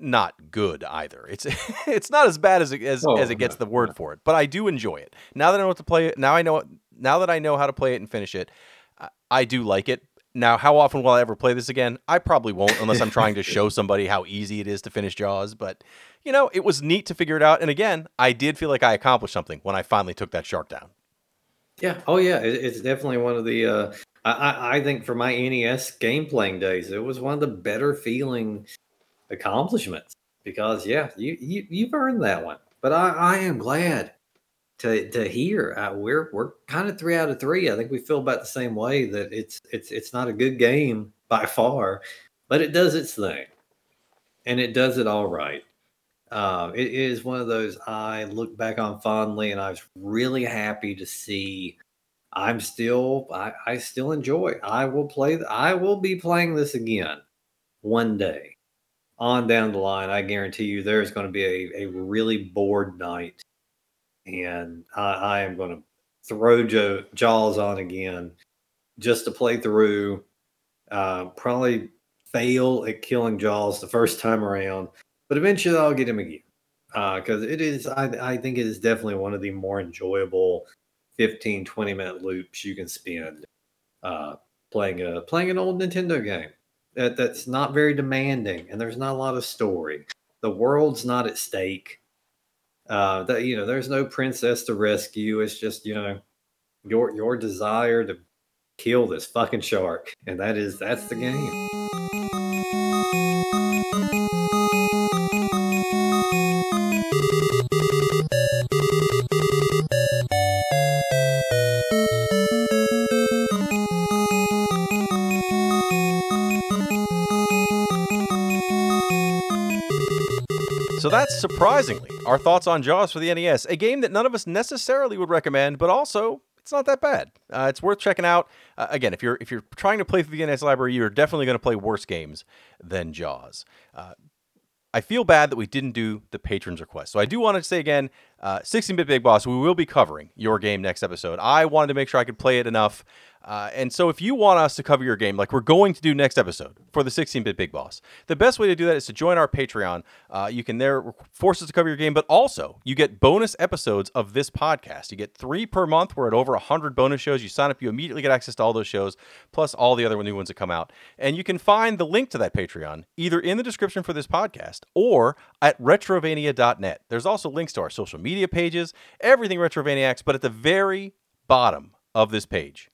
[SPEAKER 1] not good either. It's it's not as bad as it, as,
[SPEAKER 2] Oh,
[SPEAKER 1] as it gets
[SPEAKER 2] no,
[SPEAKER 1] the word for it, but I do enjoy it. Now that I know what to play it, now I know now that I know how to play it and finish it, I, I do like it. Now, how often will I ever play this again? I probably won't unless I'm trying to show somebody how easy it is to finish Jaws, but you know, it was neat to figure it out and again, I did feel like I accomplished something when I finally took that shark down.
[SPEAKER 2] Yeah. Oh, yeah. It, it's definitely one of the. Uh, I, I I think for my NES game playing days, it was one of the better feeling accomplishments because yeah, you you you've earned that one. But I I am glad to to hear uh, we're we're kind of three out of three. I think we feel about the same way that it's it's it's not a good game by far, but it does its thing, and it does it all right. Um, it is one of those I look back on fondly, and I was really happy to see. I'm still, I, I still enjoy. I will play. I will be playing this again one day. On down the line, I guarantee you, there's going to be a, a really bored night, and I, I am going to throw jo- Jaws on again just to play through. Uh, probably fail at killing Jaws the first time around, but eventually I'll get him again because it is I, I think it is definitely one of the more enjoyable 15 20 minute loops you can spend uh, playing a playing an old Nintendo game that, that's not very demanding and there's not a lot of story. The world's not at stake. Uh, that you know there's no princess to rescue. It's just you know your your desire to kill this fucking shark and that is that's the game
[SPEAKER 1] that's surprisingly our thoughts on Jaws for the NES, a game that none of us necessarily would recommend, but also it's not that bad. Uh, it's worth checking out. Uh, again, if you're if you're trying to play through the NES library, you're definitely going to play worse games than Jaws. Uh, I feel bad that we didn't do the patrons request. So I do want to say again, 16-bit uh, Big Boss, we will be covering your game next episode. I wanted to make sure I could play it enough uh, and so, if you want us to cover your game, like we're going to do next episode for the 16-bit Big Boss, the best way to do that is to join our Patreon. Uh, you can there force us to cover your game, but also you get bonus episodes of this podcast. You get three per month. We're at over 100 bonus shows. You sign up, you immediately get access to all those shows, plus all the other new ones that come out. And you can find the link to that Patreon either in the description for this podcast or at retrovania.net. There's also links to our social media pages, everything Retrovaniacs, but at the very bottom of this page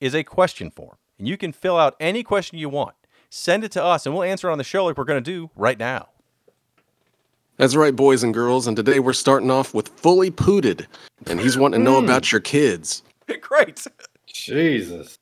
[SPEAKER 1] is a question form, and you can fill out any question you want. Send it to us, and we'll answer it on the show like we're going to do right now.
[SPEAKER 3] That's right, boys and girls. And today we're starting off with Fully Pooted, and he's wanting to know hmm. about your kids.
[SPEAKER 1] Great.
[SPEAKER 2] Jesus.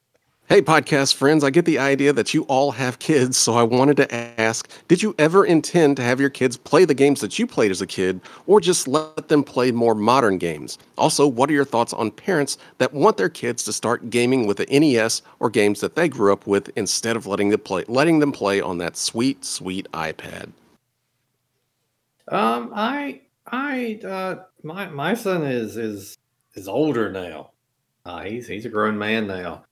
[SPEAKER 3] Hey, podcast friends, I get the idea that you all have kids, so I wanted to ask Did you ever intend to have your kids play the games that you played as a kid, or just let them play more modern games? Also, what are your thoughts on parents that want their kids to start gaming with the NES or games that they grew up with instead of letting them play, letting them play on that sweet, sweet iPad?
[SPEAKER 2] Um, I, I, uh, my my son is is is older now. Uh, he's he's a grown man now.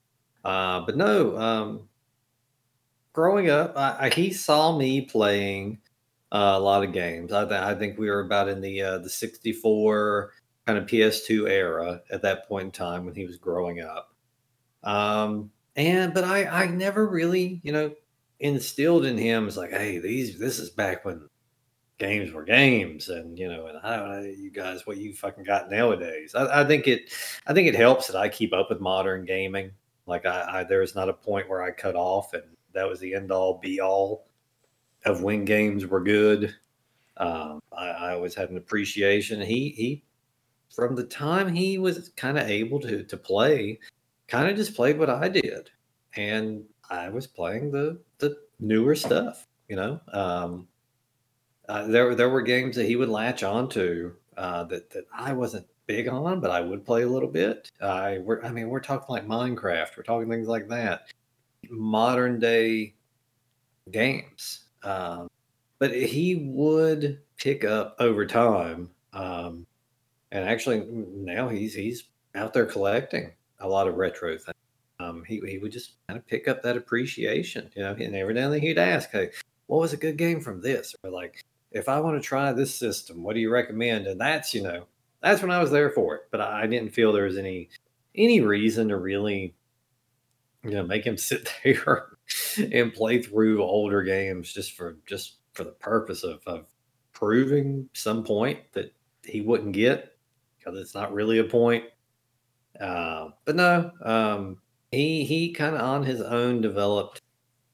[SPEAKER 2] Uh, but no, um, growing up, I, I, he saw me playing uh, a lot of games. I, I, think we were about in the uh, the 64 kind of PS2 era at that point in time when he was growing up. Um, and but I I never really you know instilled in him as like, hey, these this is back when games were games and you know and i don't know you guys what you fucking got nowadays I, I, think it i think it helps that i keep up with modern gaming like I, I there was not a point where I cut off, and that was the end all be all of when games were good. Um, I, I always had an appreciation. He he from the time he was kind of able to to play, kind of just played what I did, and I was playing the the newer stuff. You know, um, uh, there there were games that he would latch onto uh, that that I wasn't big on, but I would play a little bit. I we're I mean we're talking like Minecraft, we're talking things like that, modern day games. Um, but he would pick up over time, um, and actually now he's he's out there collecting a lot of retro things. Um, he he would just kind of pick up that appreciation, you know. And every now and then he'd ask, "Hey, what was a good game from this?" Or like, "If I want to try this system, what do you recommend?" And that's you know that's when I was there for it. But I didn't feel there was any any reason to really, you know, make him sit there and play through older games just for just for the purpose of, of proving some point that he wouldn't get because it's not really a point. Uh, but no, um, he he kind of on his own developed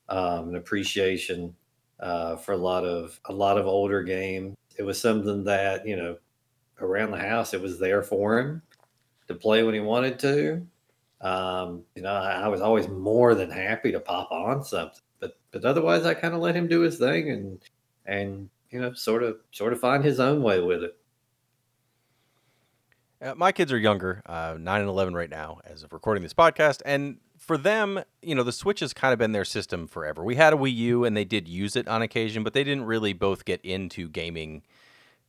[SPEAKER 2] um, an appreciation uh, for a lot of a lot of older games. It was something that you know around the house. It was there for him to play when he wanted to. Um, you know, I, I, was always more than happy to pop on something, but but otherwise, I kind of let him do his thing and and you know, sort of sort of find his own way with it.
[SPEAKER 1] Uh, my kids are younger, uh, nine and eleven right now, as of recording this podcast, and for them, you know, the Switch has kind of been their system forever. We had a Wii U, and they did use it on occasion, but they didn't really both get into gaming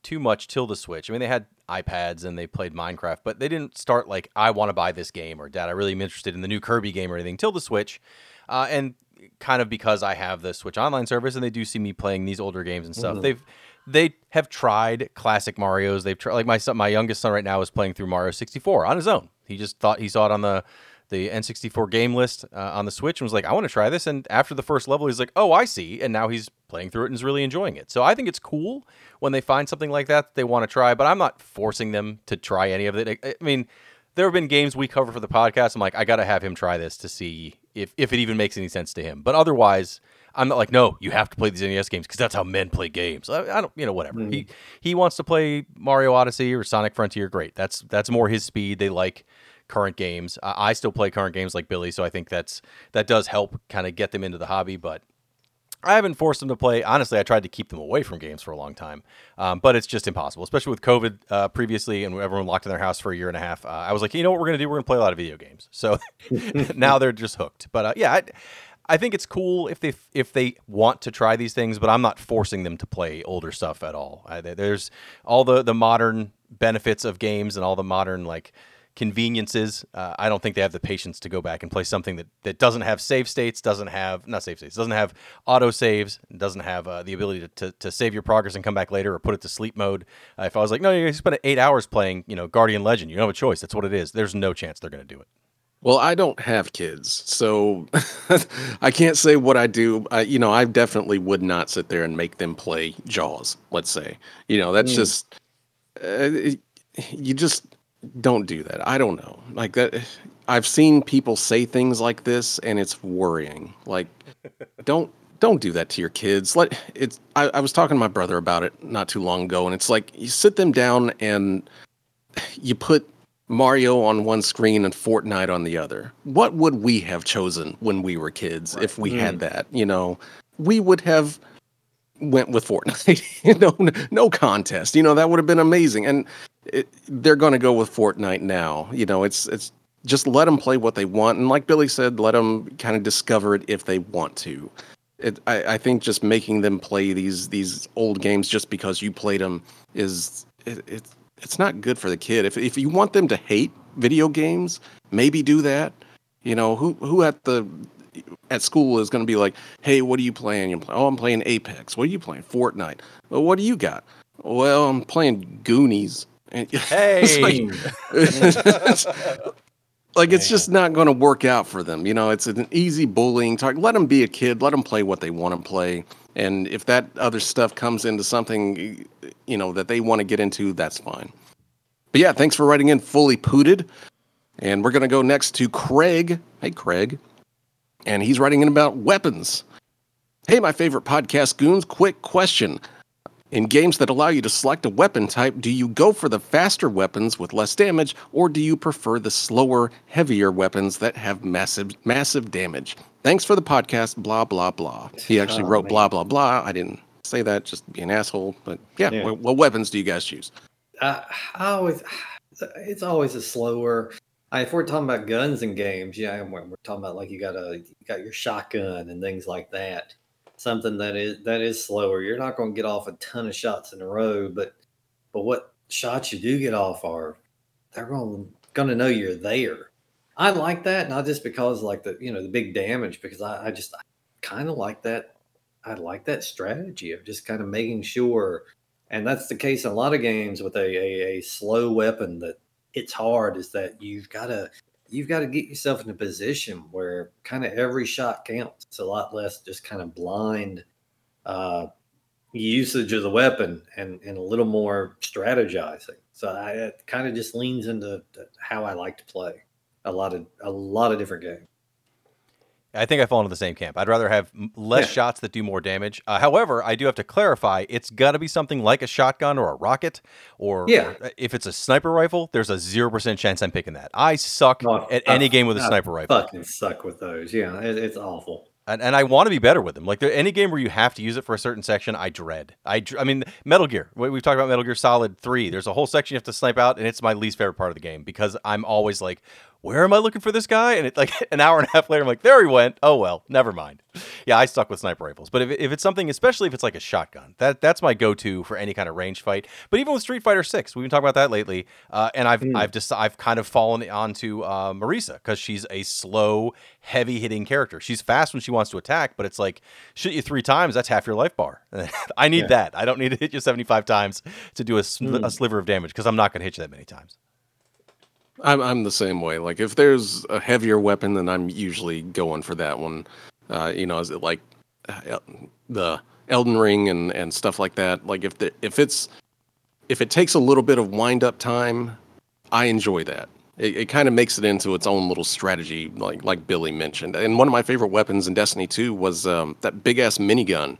[SPEAKER 1] too much till the Switch. I mean, they had iPads and they played Minecraft, but they didn't start like, I want to buy this game or Dad, I really am interested in the new Kirby game or anything till the Switch. Uh, and kind of because I have the Switch Online service and they do see me playing these older games and stuff. Mm-hmm. They've they have tried classic Mario's. They've tried like my son, my youngest son right now is playing through Mario 64 on his own. He just thought he saw it on the the N64 game list uh, on the Switch and was like, I want to try this. And after the first level, he's like, Oh, I see. And now he's playing through it and is really enjoying it. So I think it's cool when they find something like that, that they want to try, but I'm not forcing them to try any of it. I mean, there have been games we cover for the podcast. I'm like, I got to have him try this to see if, if it even makes any sense to him. But otherwise, I'm not like, no, you have to play these NES games because that's how men play games. I, I don't, you know, whatever. Mm-hmm. He he wants to play Mario Odyssey or Sonic Frontier. Great, that's that's more his speed. They like current games. I still play current games like Billy, so I think that's that does help kind of get them into the hobby. But I haven't forced them to play. Honestly, I tried to keep them away from games for a long time, um, but it's just impossible, especially with COVID uh, previously and everyone locked in their house for a year and a half. Uh, I was like, you know what we're to do? We're to play a lot of video games. So now they're just hooked. But uh, yeah, I, I think it's cool if they if they want to try these things, but I'm not forcing them to play older stuff at all. I, there's all the the modern benefits of games and all the modern like conveniences. Uh, I don't think they have the patience to go back and play something that, that doesn't have save states, doesn't have not save states, doesn't have auto saves, doesn't have uh, the ability to, to, to, save your progress and come back later or put it to sleep mode. Uh, if I was like, no, you spent eight hours playing, you know, Guardian Legend, you don't have a choice. That's what it is. There's no chance they're going to do it.
[SPEAKER 3] Well, I don't have kids, so I can't say what I do. I, you know, I definitely would not sit there and make them play Jaws. Let's say, you know, that's mm. just uh, you just don't do that. I don't know. Like that I've seen people say things like this and it's worrying. Like don't don't do that to your kids. Let it's I, I was talking to my brother about it not too long ago and it's like you sit them down and you put Mario on one screen and Fortnite on the other. What would we have chosen when we were kids right. if we mm. had that? You know, we would have went with Fortnite. you know, no contest. You know, that would have been amazing. And it, they're going to go with Fortnite now. You know, it's it's just let them play what they want, and like Billy said, let them kind of discover it if they want to. It, I, I think just making them play these these old games just because you played them is it, it it's not good for the kid. If if you want them to hate video games, maybe do that. You know, who who at the at school is going to be like, "Hey, what are you playing? Play, oh, I'm playing Apex. What are you playing? Fortnite. Well, what do you got? Well, I'm playing Goonies.
[SPEAKER 1] And, hey, it's
[SPEAKER 3] like, it's, like it's just not going to work out for them. You know, it's an easy bullying talk. Let them be a kid. Let them play what they want to play. And if that other stuff comes into something, you know, that they want to get into, that's fine. But yeah, thanks for writing in fully pooted. And we're going to go next to Craig. Hey, Craig. And he's writing in about weapons. Hey, my favorite podcast goons, quick question. In games that allow you to select a weapon type, do you go for the faster weapons with less damage, or do you prefer the slower, heavier weapons that have massive, massive damage? Thanks for the podcast, blah, blah, blah. He actually oh, wrote man. blah, blah, blah. I didn't say that, just be an asshole. But yeah, yeah. What, what, weapons do you guys choose?
[SPEAKER 2] Uh, I always, it's always a slower. I, if we're talking about guns and games, yeah, we're, we're talking about like you got a you got your shotgun and things like that something that is that is slower. You're not going to get off a ton of shots in a row, but but what shots you do get off are they're going going to know you're there. I like that not just because like the you know the big damage because I, I just kind of like that. I like that strategy of just kind of making sure, and that's the case in a lot of games with a, a, a slow weapon that it's hard. Is that you've got to you've got to get yourself in a position where kind of every shot counts. It's a lot less just kind of blind uh, usage of the weapon and, and a little more strategizing. So I, it kind of just leans into how I like to play a lot of a lot of different games.
[SPEAKER 1] I think I fall into the same camp. I'd rather have less yeah. shots that do more damage. Uh, however, I do have to clarify: it's got to be something like a shotgun or a rocket, or
[SPEAKER 2] yeah.
[SPEAKER 1] if it's a sniper rifle, there's a zero percent chance I'm picking that. I suck oh, at any game with a sniper rifle.
[SPEAKER 2] Fucking suck with those. Yeah, it, it's awful
[SPEAKER 1] and, and I want to be better with them. Like there, any game where you have to use it for a certain section, I dread. I, I mean, Metal Gear. We've talked about Metal Gear Solid Three. There's a whole section you have to snipe out, and it's my least favorite part of the game because I'm always like, where am I looking for this guy? And it like an hour and a half later, I'm like, there he went. Oh well, never mind. Yeah, I stuck with sniper rifles. But if, if it's something, especially if it's like a shotgun, that that's my go-to for any kind of range fight. But even with Street Fighter Six, we've been talking about that lately, uh, and I've mm. I've just I've kind of fallen onto uh, Marisa because she's a slow, heavy hitting character. She's fast when she wants to attack, but it's like shoot you three times, that's half your life bar. I need yeah. that. I don't need to hit you 75 times to do a, mm. a sliver of damage because I'm not going to hit you that many times.
[SPEAKER 3] I'm I'm the same way. Like if there's a heavier weapon, then I'm usually going for that one. Uh, you know, is it like uh, the Elden Ring and and stuff like that? Like if the if it's if it takes a little bit of wind up time, I enjoy that. It, it kind of makes it into its own little strategy, like like Billy mentioned. And one of my favorite weapons in Destiny 2 was um, that big ass minigun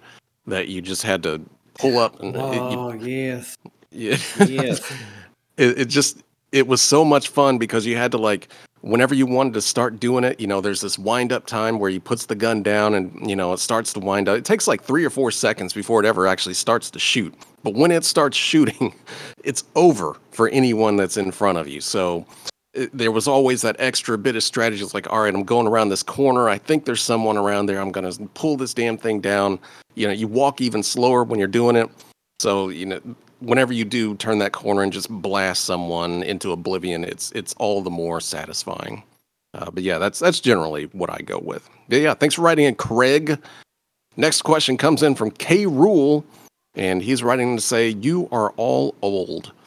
[SPEAKER 3] that you just had to pull up. And
[SPEAKER 2] oh it, you, yes,
[SPEAKER 3] yeah, yes. it, it just it was so much fun because you had to like whenever you wanted to start doing it, you know, there's this wind up time where he puts the gun down and, you know, it starts to wind up. It takes like three or four seconds before it ever actually starts to shoot. But when it starts shooting, it's over for anyone that's in front of you. So it, there was always that extra bit of strategy. It's like, all right, I'm going around this corner. I think there's someone around there. I'm going to pull this damn thing down. You know, you walk even slower when you're doing it. So, you know, whenever you do turn that corner and just blast someone into oblivion, it's it's all the more satisfying. Uh, but yeah, that's that's generally what I go with. But yeah, thanks for writing in, Craig. Next question comes in from K Rule, and he's writing to say, "You are all old."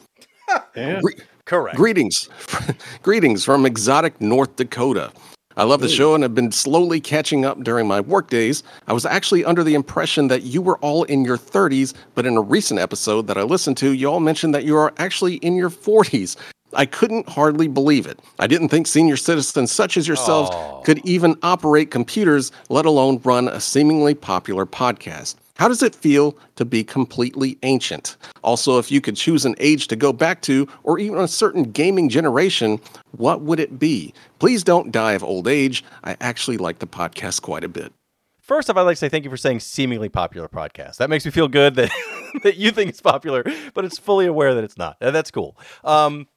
[SPEAKER 2] Yeah.
[SPEAKER 3] Gre-
[SPEAKER 1] Correct.
[SPEAKER 3] greetings, greetings from exotic North Dakota. I love the hmm. show and have been slowly catching up during my work days. I was actually under the impression that you were all in your 30s, but in a recent episode that I listened to, you all mentioned that you are actually in your 40s. I couldn't hardly believe it. I didn't think senior citizens such as yourselves
[SPEAKER 1] Aw.
[SPEAKER 3] could even operate computers, let alone run a seemingly popular podcast. How does it feel to be completely ancient? Also, if you could choose an age to go back to, or even a certain gaming generation, what would it be? Please don't die of old age. I actually like the podcast quite a bit.
[SPEAKER 1] First off, I'd like to say thank you for saying seemingly popular podcast. That makes me feel good that that you think it's popular, but it's fully aware that it's not. That's cool. Um,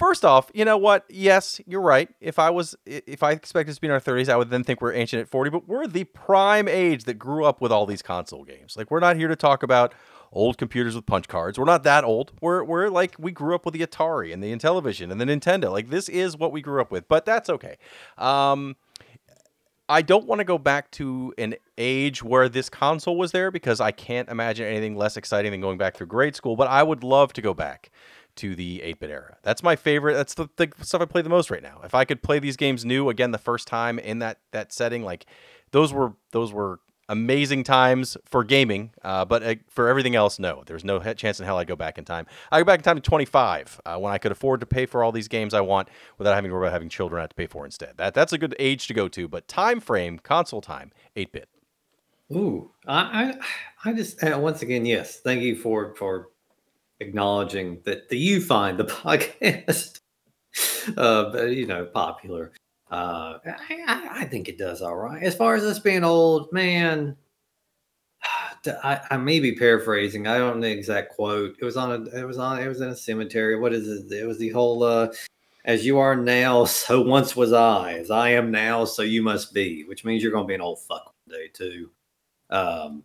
[SPEAKER 1] first off, you know what? Yes, you're right. If I was, if I expected to be in our 30s, I would then think we're ancient at 40. But we're the prime age that grew up with all these console games. Like we're not here to talk about old computers with punch cards. We're not that old. We're we're like we grew up with the Atari and the Intellivision and the Nintendo. Like this is what we grew up with. But that's okay. Um, I don't want to go back to an age where this console was there because I can't imagine anything less exciting than going back through grade school. But I would love to go back to the 8-bit era. That's my favorite. That's the, the stuff I play the most right now. If I could play these games new again the first time in that that setting, like those were those were amazing times for gaming. Uh, but uh, for everything else, no. There's no chance in hell I go back in time. I go back in time to 25 uh, when I could afford to pay for all these games I want without having to worry about having children I have to pay for instead. That that's a good age to go to. But time frame, console time, 8-bit.
[SPEAKER 2] Ooh, I, I, I just uh, once again, yes, thank you for for acknowledging that you find the podcast, uh, but, you know, popular. Uh, I, I, think it does all right. As far as us being old, man, I, I may be paraphrasing. I don't know the exact quote. It was on a. It was on. It was in a cemetery. What is it? It was the whole. uh as you are now, so once was I. As I am now, so you must be. Which means you're going to be an old fuck one day too. Um,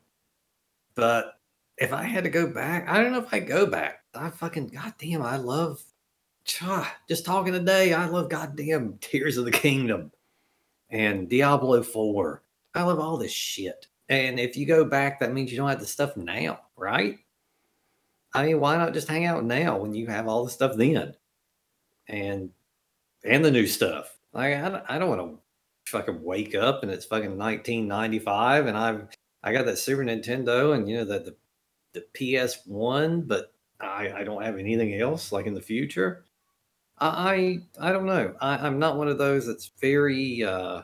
[SPEAKER 2] but if I had to go back, I don't know if I go back. I fucking goddamn, I love just talking today. I love goddamn Tears of the Kingdom and Diablo 4. I love all this shit. And if you go back, that means you don't have the stuff now, right? I mean, why not just hang out now when you have all the stuff then? And and the new stuff. Like I don't, I don't want to fucking wake up and it's fucking 1995 and I've I got that Super Nintendo and you know that the the PS1, but I, I don't have anything else like in the future. I I, I don't know. I, I'm not one of those that's very uh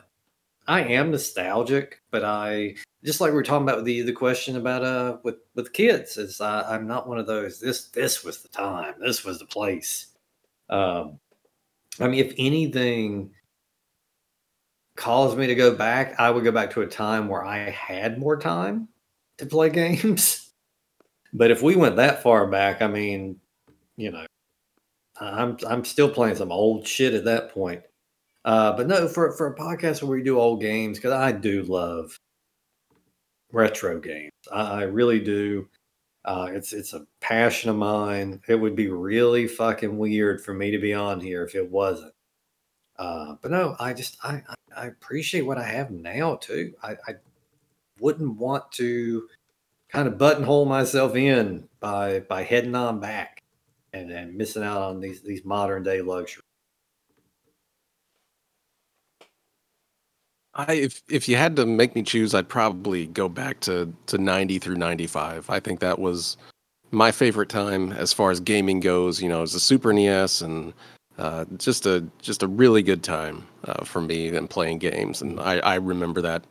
[SPEAKER 2] I am nostalgic, but I just like we were talking about the the question about uh with with kids is I, I'm not one of those. This this was the time. This was the place. Um, I mean, if anything calls me to go back, I would go back to a time where I had more time to play games. But if we went that far back, I mean, you know, I'm I'm still playing some old shit at that point. Uh, but no, for for a podcast where we do old games, because I do love retro games. I, I really do. Uh, it's it's a passion of mine. It would be really fucking weird for me to be on here if it wasn't. Uh, but no, I just I, I I appreciate what I have now too. I, I wouldn't want to kind of buttonhole myself in by by heading on back and, and missing out on these these modern day luxuries.
[SPEAKER 3] I if if you had to make me choose, I'd probably go back to to 90 through 95. I think that was my favorite time as far as gaming goes. You know, it was a Super NES and uh, just a just a really good time uh, for me and playing games, and I, I remember that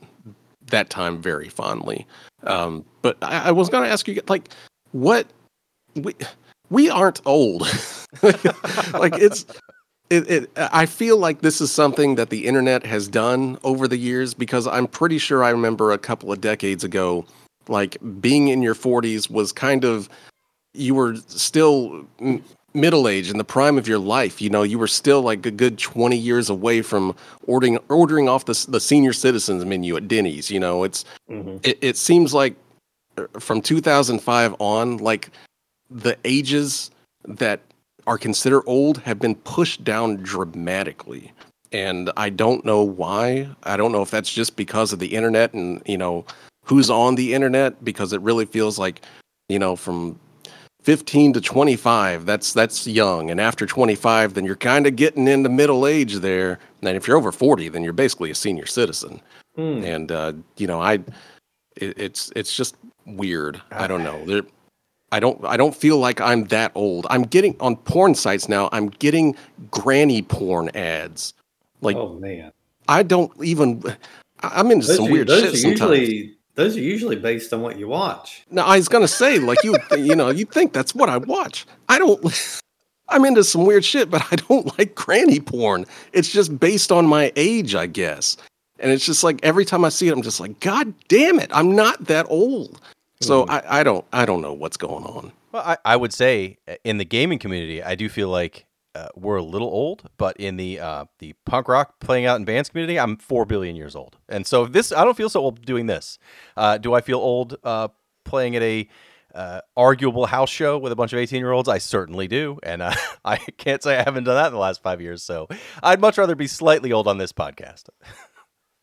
[SPEAKER 3] that time very fondly. Um, but I, I was going to ask you, like, what we we aren't old, like it's it, it, I feel like this is something that the internet has done over the years because I'm pretty sure I remember a couple of decades ago, like being in your 40s was kind of, you were still middle age in the prime of your life. You know, you were still like a good 20 years away from ordering ordering off the the senior citizens menu at Denny's. You know, it's
[SPEAKER 2] Mm-hmm.
[SPEAKER 3] it, it seems like uh, from 2005 on, like the ages that are considered old have been pushed down dramatically. And I don't know why. I don't know if that's just because of the internet and, you know, who's on the internet because it really feels like, you know, from 15 to 25, that's that's young. And after 25, then you're kind of getting into middle age there. And if you're over 40, then you're basically a senior citizen.
[SPEAKER 2] Hmm.
[SPEAKER 3] and uh, you know i it, it's it's just weird. I don't know. There i don't i don't feel like i'm that old. I'm getting on porn sites now i'm getting granny porn ads. Like
[SPEAKER 2] oh man,
[SPEAKER 3] i don't even i'm into
[SPEAKER 2] those
[SPEAKER 3] some
[SPEAKER 2] are,
[SPEAKER 3] weird shit sometimes
[SPEAKER 2] usually those are usually based on what you watch.
[SPEAKER 3] now i was gonna say like you you know you think that's what i watch. I don't i'm into some weird shit but i don't like granny porn. It's just based on my age i guess. And it's just like every time i see it i'm just like god damn it i'm not that old. So
[SPEAKER 2] Hmm.
[SPEAKER 3] I, I don't i don't know what's going on.
[SPEAKER 1] Well, I, I would say uh, in the gaming community, I do feel like uh, we're a little old, but in the uh, the punk rock playing out in bands community, I'm four billion years old, and so this I don't feel so old doing this. Uh, do I feel old uh, playing at a uh, arguable house show with a bunch of 18 year olds? I certainly do, and uh, I can't say I haven't done that in the last five years. So I'd much rather be slightly old on this podcast.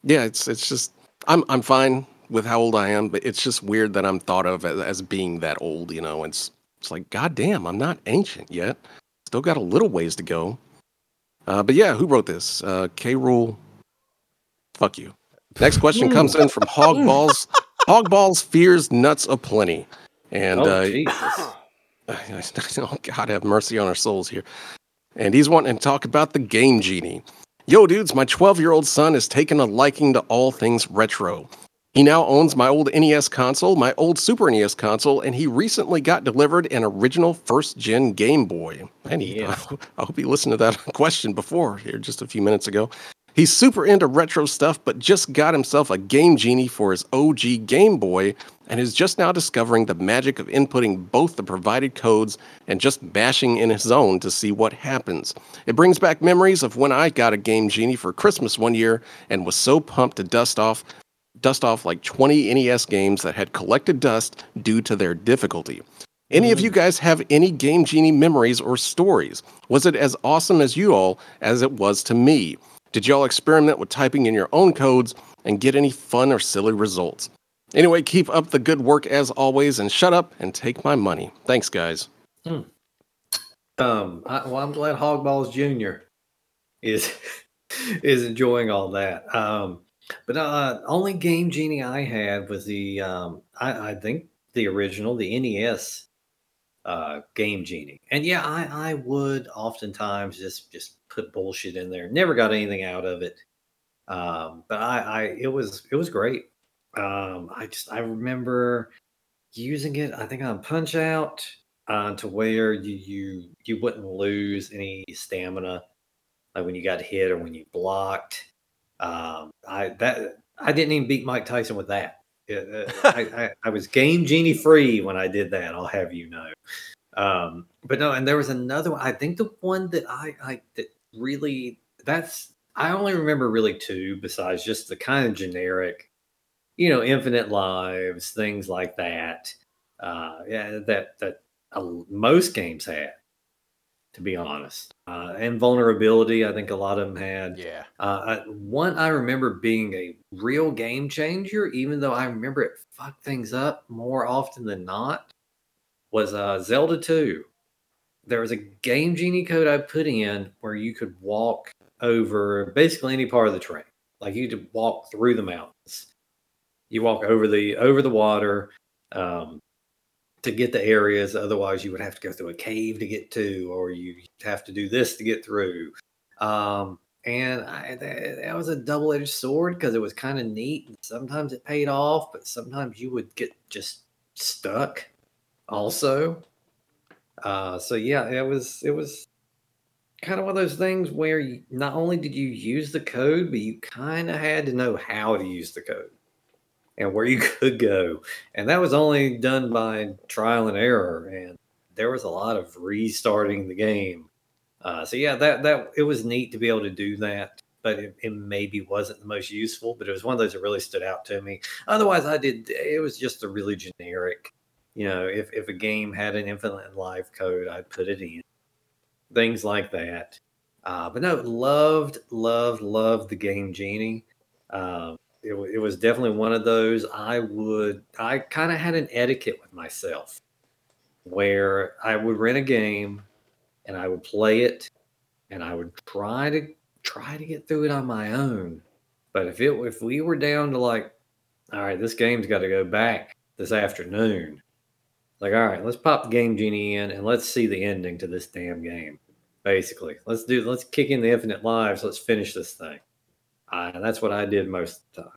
[SPEAKER 3] yeah it's it's just i'm i'm fine with how old i am but it's just weird that i'm thought of as, as being that old you know it's it's like god damn i'm not ancient yet still got a little ways to go uh, but yeah who wrote this uh, k rule fuck you next question comes in from hogballs hogballs fears nuts aplenty and
[SPEAKER 2] oh
[SPEAKER 3] uh,
[SPEAKER 2] Jesus,
[SPEAKER 3] oh, God have mercy on our souls here. And he's wanting to talk about the Game Genie. Yo, dudes, my 12 year old son has taken a liking to all things retro. He now owns my old NES console, my old Super NES console, and he recently got delivered an original first gen Game Boy. And he,
[SPEAKER 2] Yeah.
[SPEAKER 3] I hope he listened to that question before here just a few minutes ago. He's super into retro stuff, but just got himself a Game Genie for his OG Game Boy and is just now discovering the magic of inputting both the provided codes and just bashing in his own to see what happens. It brings back memories of when I got a Game Genie for Christmas one year and was so pumped to dust off dust off like 20 NES games that had collected dust due to their difficulty. Any of you guys have any Game Genie memories or stories? Was it as awesome as you all as it was to me? Did y'all experiment with typing in your own codes and get any fun or silly results? Anyway, keep up the good work as always and shut up and take my money. Thanks, guys.
[SPEAKER 2] um, I, well, I'm glad Hogballs Junior is is enjoying all that. Um, but uh, only Game Genie I had was the um, I, I think the original, the NES uh, Game Genie, and yeah, I I would oftentimes just just put bullshit in there. Never got anything out of it. Um, but I, I it was it was great. Um, I just I remember using it. I think on Punch Out uh, to where you you you wouldn't lose any stamina, like when you got hit or when you blocked. Um, I that I didn't even beat Mike Tyson with that. It- uh, I, I, I was game genie free when I did that. I'll have you know. Um, but no, and there was another one. I think the one that I I that really that's I only remember really two besides just the kind of generic, you know, infinite lives, things like that. Uh, yeah, that that uh, most games had, to be honest, uh, and vulnerability. I think a lot of them had.
[SPEAKER 1] Yeah.
[SPEAKER 2] Uh, I- one I remember being a real game changer, even though I remember it fucked things up more often than not, was uh, Zelda 2. There was a Game Genie code I put in where you could walk over basically any part of the train. Like you could walk through the mountains. You walk over the over the water um, to get the areas. Otherwise, you would have to go through a cave to get to, or you have to do this to get through. Um, and I, that, that was a double edged sword because it was kind of neat. Sometimes it paid off, but sometimes you would get just stuck. Also, uh, so yeah, it was it was kind of one of those things where you, not only did you use the code, but you kind of had to know how to use the code and where you could go. And that was only done by trial and error. And there was a lot of restarting the game. Uh, so yeah, that that it was neat to be able to do that, but it, it, maybe wasn't the most useful. But it was one of those that really stood out to me. Otherwise, I did. It was just a really generic. You know, if if a game had an infinite life code, I'd put it in. Things like that. Uh, but no, loved, loved, loved the game Genie. Um, it, it was definitely one of those I would I kind of had an etiquette with myself where I would rent a game and I would play it and I would try to try to get through it on my own. But if it if we were down to like, all right, this game's got to go back this afternoon. Like, all right, let's pop the game genie in and let's see the ending to this damn game. Basically, let's do let's kick in the infinite lives. Let's finish this thing. Uh, that's what I did most of the time.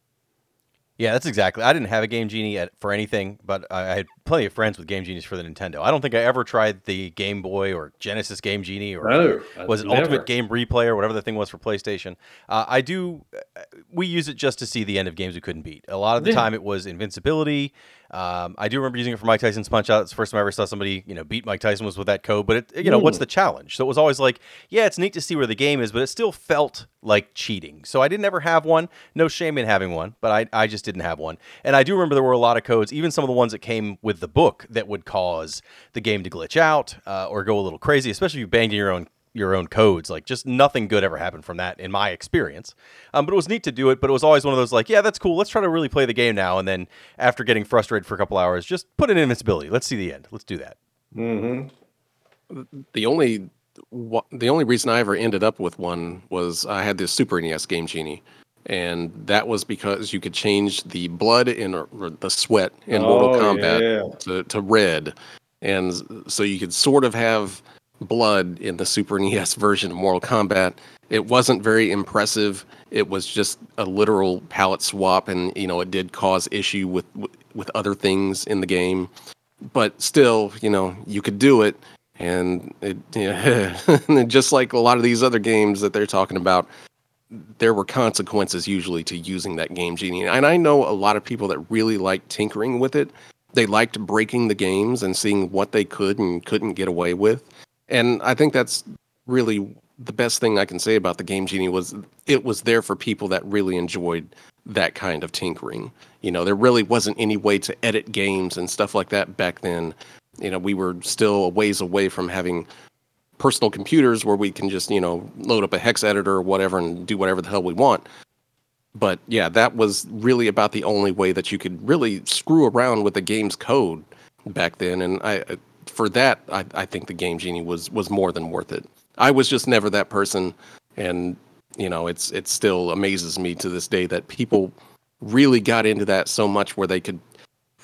[SPEAKER 1] Yeah, that's exactly. I didn't have a Game Genie at, for anything, but I had plenty of friends with Game Genies for the Nintendo. I don't think I ever tried the Game Boy or Genesis Game Genie or
[SPEAKER 2] no,
[SPEAKER 1] was it
[SPEAKER 2] never.
[SPEAKER 1] Ultimate Game Replay or whatever the thing was for PlayStation. Uh, I do. Uh, we use it just to see the end of games we couldn't beat. A lot of the yeah. time, it was invincibility. Um, I do remember using it for Mike Tyson's Punch Out. It's the first time I ever saw somebody, you know, beat Mike Tyson was with that code. But it, you know, what's the challenge? So it was always like, yeah, it's neat to see where the game is, but it still felt like cheating. So I didn't ever have one. No shame in having one, but I, I just didn't have one. And I do remember there were a lot of codes, even some of the ones that came with the book, that would cause the game to glitch out uh, or go a little crazy, especially if you banged in your own your own codes. Like just nothing good ever happened from that in my experience. Um, but it was neat to do it. But it was always one of those like, yeah, that's cool. Let's try to really play the game now. And then after getting frustrated for a couple hours, just put in invincibility. Let's see the end. Let's do that.
[SPEAKER 2] Mm-hmm.
[SPEAKER 3] The only the only reason I ever ended up with one was I had this Super NES Game Genie. And that was because you could change the blood in or the sweat in oh, Mortal Kombat yeah. to, to red. And so you could sort of have blood in the Super NES version of Mortal Kombat. It wasn't very impressive. It was just a literal palette swap, and you know it did cause issue with with other things in the game. But still, you know, you could do it, and it just like a lot of these other games that they're talking about, there were consequences usually to using that game genie. And I know a lot of people that really like tinkering with it. They liked breaking the games and seeing what they could and couldn't get away with and I think that's really the best thing I can say about the Game Genie was it was there for people that really enjoyed that kind of tinkering. You know, there really wasn't any way to edit games and stuff like that back then. You know, we were still a ways away from having personal computers where we can just, you know, load up a hex editor or whatever and do whatever the hell we want. But yeah, that was really about the only way that you could really screw around with the game's code back then. And I, for that, I, I think the Game Genie was was more than worth it. I was just never that person, and you know, it's it still amazes me to this day that people really got into that so much where they could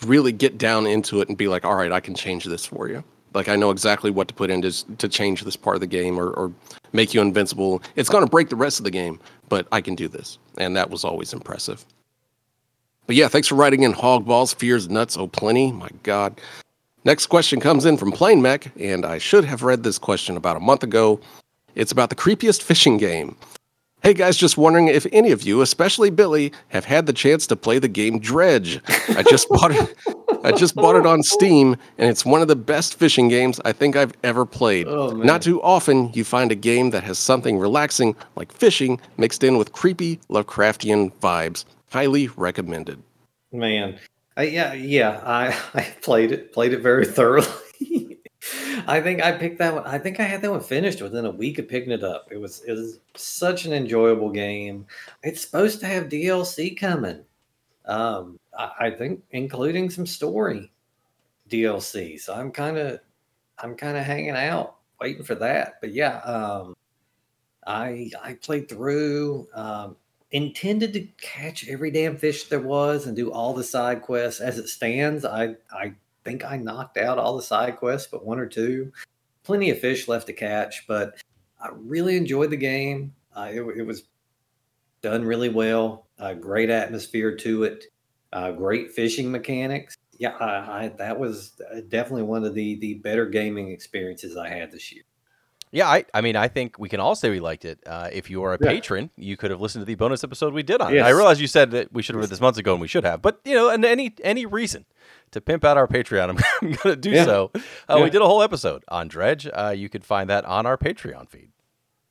[SPEAKER 3] really get down into it and be like, all right, I can change this for you. Like I know exactly what to put in to, to change this part of the game or, or make you invincible. It's going to break the rest of the game, but I can do this. And that was always impressive. But yeah, thanks for writing in hog balls, fears, nuts, oh plenty. My God. Next question comes in from Plain Mech, and I should have read this question about a month ago. It's about the creepiest fishing game. Hey guys, just wondering if any of you, especially Billy, have had the chance to play the game Dredge. I just bought it. I just bought it on Steam, and it's one of the best fishing games I think I've ever played. Oh, Not too often you find a game that has something relaxing like fishing mixed in with creepy Lovecraftian vibes. Highly recommended.
[SPEAKER 2] Man, uh, yeah, yeah. I I played it, played it very thoroughly. I think I picked that one. I think I had that one finished within a week of picking it up. It was it was such an enjoyable game. It's supposed to have DLC coming. Um, I, I think including some story DLC. So I'm kind of I'm kind of hanging out, waiting for that. But yeah, um, I I played through. Um, intended to catch every damn fish there was and do all the side quests. As it stands, I I think I knocked out all the side quests, but one or two. Plenty of fish left to catch, but I really enjoyed the game. Uh, it, it, was done really well. Uh, great atmosphere to it. Uh, great fishing mechanics. Yeah, I, I, that was uh, definitely one of the the better gaming experiences I had this year.
[SPEAKER 1] Yeah, I, I mean, I think we can all say we liked it. Uh, if you are a
[SPEAKER 2] Yeah.
[SPEAKER 1] patron, you could have listened to the bonus episode we did on it. I realize you said that we should have read this months ago, and we should have. But you know, and any any reason to pimp out our Patreon, I'm, I'm going to do
[SPEAKER 2] Yeah.
[SPEAKER 1] so. Uh,
[SPEAKER 2] Yeah.
[SPEAKER 1] We did a whole episode on Dredge. Uh, you could find that on our Patreon feed.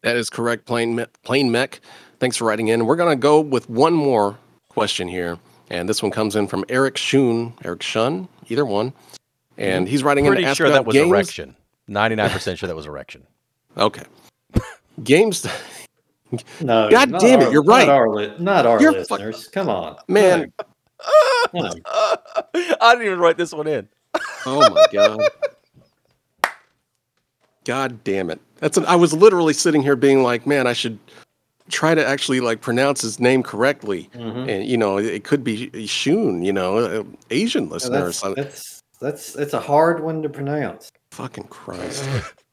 [SPEAKER 3] That is correct, plain Me- plain mech. Thanks for writing in. We're gonna go with one more question here, and this one comes in from Eric Shun, Eric Shun, either one, and he's writing in
[SPEAKER 1] Pretty sure that was
[SPEAKER 3] games.
[SPEAKER 1] erection. Ninety nine percent sure that was erection.
[SPEAKER 3] Okay, games.
[SPEAKER 2] No,
[SPEAKER 3] God
[SPEAKER 2] not
[SPEAKER 3] damn it,
[SPEAKER 2] our-
[SPEAKER 3] you're right.
[SPEAKER 2] Not our, li- not our
[SPEAKER 3] You're fuck-
[SPEAKER 2] listeners. Come on,
[SPEAKER 3] Man.
[SPEAKER 2] No. No.
[SPEAKER 1] I didn't even write this one in.
[SPEAKER 3] Oh my god. God damn it. That's an, I was literally sitting here being like, man, I should try to actually like pronounce his name correctly.
[SPEAKER 2] Mhm.
[SPEAKER 3] And you know, it, it could be Shun, you know, uh, Asian
[SPEAKER 2] Yeah,
[SPEAKER 3] listener or
[SPEAKER 2] that's,
[SPEAKER 3] something.
[SPEAKER 2] that's that's it's a hard one to pronounce.
[SPEAKER 3] Fucking Christ.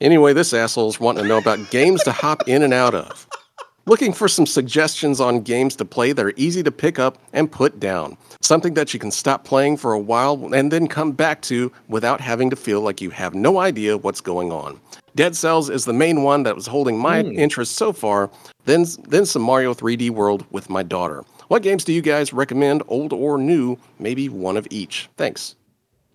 [SPEAKER 3] anyway, this asshole's wanting to know about games to hop in and out of. Looking for some suggestions on games to play that are easy to pick up and put down. Something that you can stop playing for a while and then come back to without having to feel like you have no idea what's going on. Dead Cells is the main one that was holding my
[SPEAKER 2] Hmm.
[SPEAKER 3] interest so far. Then, then some Mario 3D World with my daughter. What games do you guys recommend, old or new? Maybe one of each. Thanks.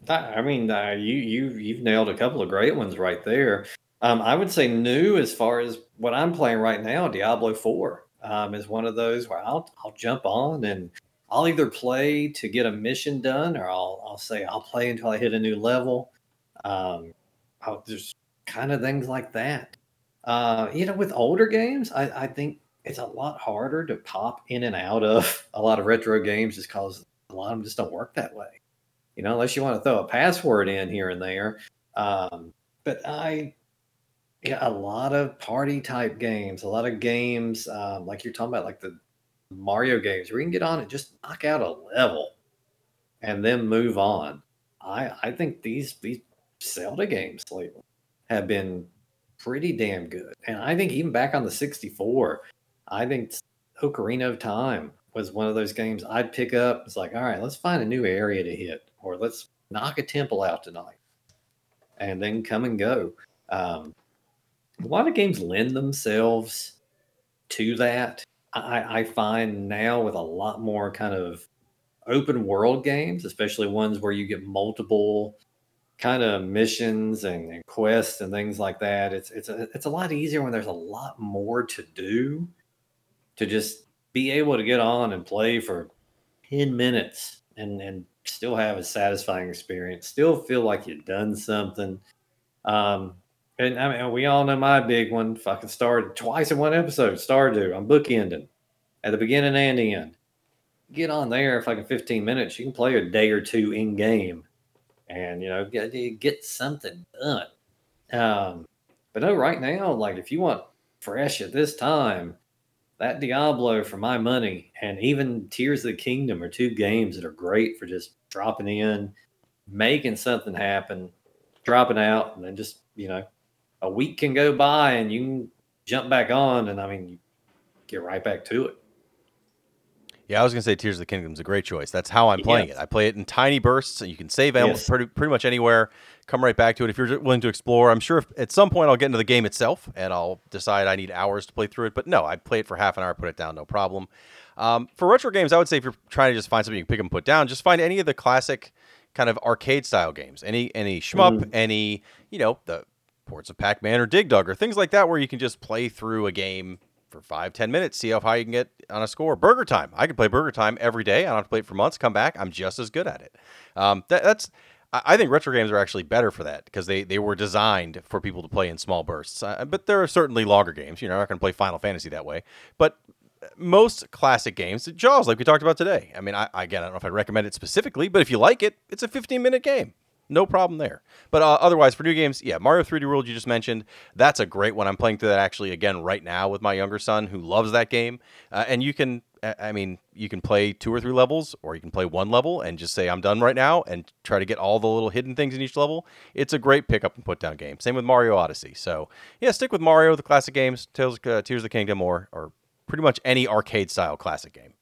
[SPEAKER 2] I, mean, uh, you you you've nailed a couple of great ones right there. Um, I would say new as far as what I'm playing right now. Diablo Four um, is one of those where I'll I'll jump on and I'll either play to get a mission done, or I'll I'll say I'll play until I hit a new level. Um, I'll kind of things like that. Uh, you know, with older games, I, I think it's a lot harder to pop in and out of a lot of retro games just because a lot of them just don't work that way you know, unless you want to throw a password in here and there. Um, but I, yeah, a lot of party type games, a lot of games um, like you're talking about, like the Mario games, where you can get on and just knock out a level and then move on. I I think these these Zelda games lately have been pretty damn good, and I think even back on the 64, I think Ocarina of Time was one of those games I'd pick up. It's like, all right, let's find a new area to hit, or let's knock a temple out tonight, and then come and go. Um, a lot of games lend themselves to that. I, I find now with a lot more kind of open world games, especially ones where you get multiple kind of missions and, and quests and things like that. It's it's a, it's a lot easier when there's a lot more to do to just be able to get on and play for 10 minutes and and still have a satisfying experience still feel like you've done something. Um and i mean we all know my big one fucking started twice in one episode stardew. I'm bookending at the beginning and end. Get on there if like a 15 minutes. You can play a day or two in game and you know get, get something done. Um but no right now like if you want fresh at this time that Diablo for my money and even Tears of the Kingdom are two games that are great for just dropping in, making something happen, dropping out, and then just, you know, a week can go by and you can jump back on and I mean you get right back to it.
[SPEAKER 1] Yeah, I was gonna say Tears of the Kingdom is a great choice. That's how I'm playing
[SPEAKER 2] Yes.
[SPEAKER 1] it. I play it in tiny bursts, and you can save almost
[SPEAKER 2] Yes.
[SPEAKER 1] pretty pretty much anywhere. Come right back to it if you're willing to explore. I'm sure if, at some point I'll get into the game itself, and I'll decide I need hours to play through it. But no, I play it for half an hour, put it down, no problem. Um, for retro games, I would say if you're trying to just find something you can pick and put down, just find any of the classic kind of arcade style games. Any any shmup, any you know the ports of Pac-Man or Dig Dug or things like that, where you can just play through a game for five, ten minutes, see how high you can get on a score. Burger Time. I could play Burger Time every day. I don't have to play it for months. Come back, I'm just as good at it. Um, that, that's. I think retro games are actually better for that because they, they were designed for people to play in small bursts. Uh, but there are certainly longer games. You're not going to play Final Fantasy that way. But most classic games, Jaws, like we talked about today. I mean, I, again, I don't know if I'd recommend it specifically, but if you like it, it's a 15 minute game. No problem there. But uh, otherwise, for new games, yeah, Mario 3D World you just mentioned, that's a great one. I'm playing through that actually again right now with my younger son who loves that game. Uh, and you can, I mean, you can play two or three levels, or you can play one level and just say I'm done right now and try to get all the little hidden things in each level. It's a great pick up and put down game. Same with Mario Odyssey. So yeah, stick with Mario, the classic games, Tales, uh, Tears of the Kingdom, or or pretty much any arcade style classic game.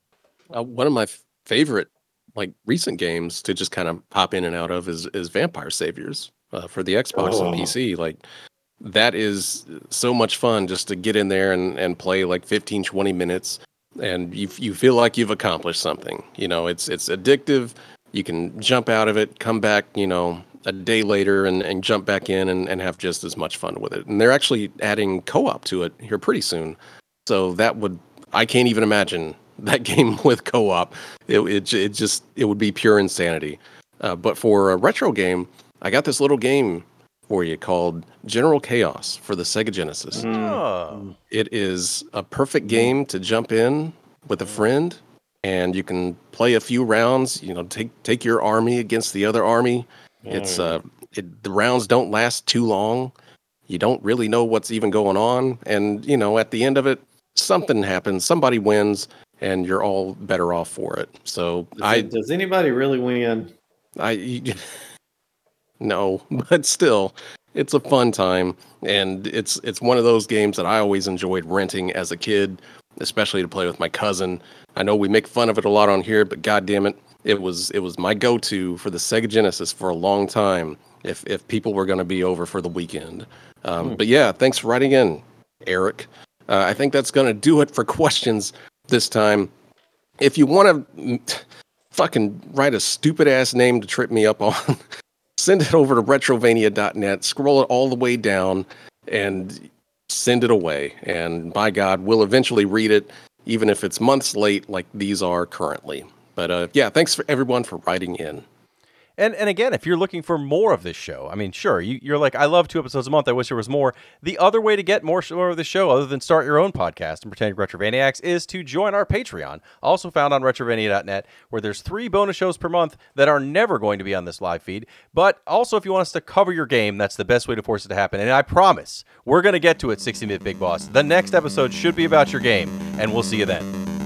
[SPEAKER 3] Uh, one of my f- favorite like recent games to just kind of pop in and out of is is Vampire Survivors uh, for the Xbox
[SPEAKER 2] Oh.
[SPEAKER 3] and PC. Like that is so much fun just to get in there and, and play like 15, 20 minutes and you you feel like you've accomplished something. You know, it's it's addictive. You can jump out of it, come back, you know, a day later and, and jump back in and, and have just as much fun with it. And they're actually adding co-op to it here pretty soon. So that would I can't even imagine that game with co-op. It it, it just it would be pure insanity. Uh, but for a retro game, I got this little game for you called General Chaos for the Sega Genesis.
[SPEAKER 1] Oh.
[SPEAKER 3] It is a perfect game to jump in with a friend, and you can play a few rounds. You know, take take your army against the other army. It's uh, it, the rounds don't last too long. You don't really know what's even going on, and you know, at the end of it, something happens. Somebody wins, and you're all better off for it. So
[SPEAKER 2] Does,
[SPEAKER 3] I,
[SPEAKER 2] does anybody really win?
[SPEAKER 3] I, no, but still, it's a fun time, and it's it's one of those games that I always enjoyed renting as a kid, especially to play with my cousin. I know we make fun of it a lot on here, but god damn it, it was it was my go-to for the Sega Genesis for a long time. If if people were going to be over for the weekend, um, but yeah, thanks for writing in, Eric. Uh, I think that's going to do it for questions this time. If you want to fucking write a stupid ass name to trip me up on, send it over to retrovania.net, scroll it all the way down, and send it away. And by God, we'll eventually read it, even if it's months late, like these are currently. But uh, yeah, thanks for everyone for writing in.
[SPEAKER 1] And and again, if you're looking for more of this show, I mean, sure, you, you're like, I love two episodes a month. I wish there was more. The other way to get more, more of the show, other than start your own podcast and pretend Retrovaniacs, is to join our Patreon, also found on retrovania.net, where there's three bonus shows per month that are never going to be on this live feed. But also, if you want us to cover your game, that's the best way to force it to happen. And I promise, we're going to get to it, 60 Minute Big Boss. The next episode should be about your game, and we'll see you then.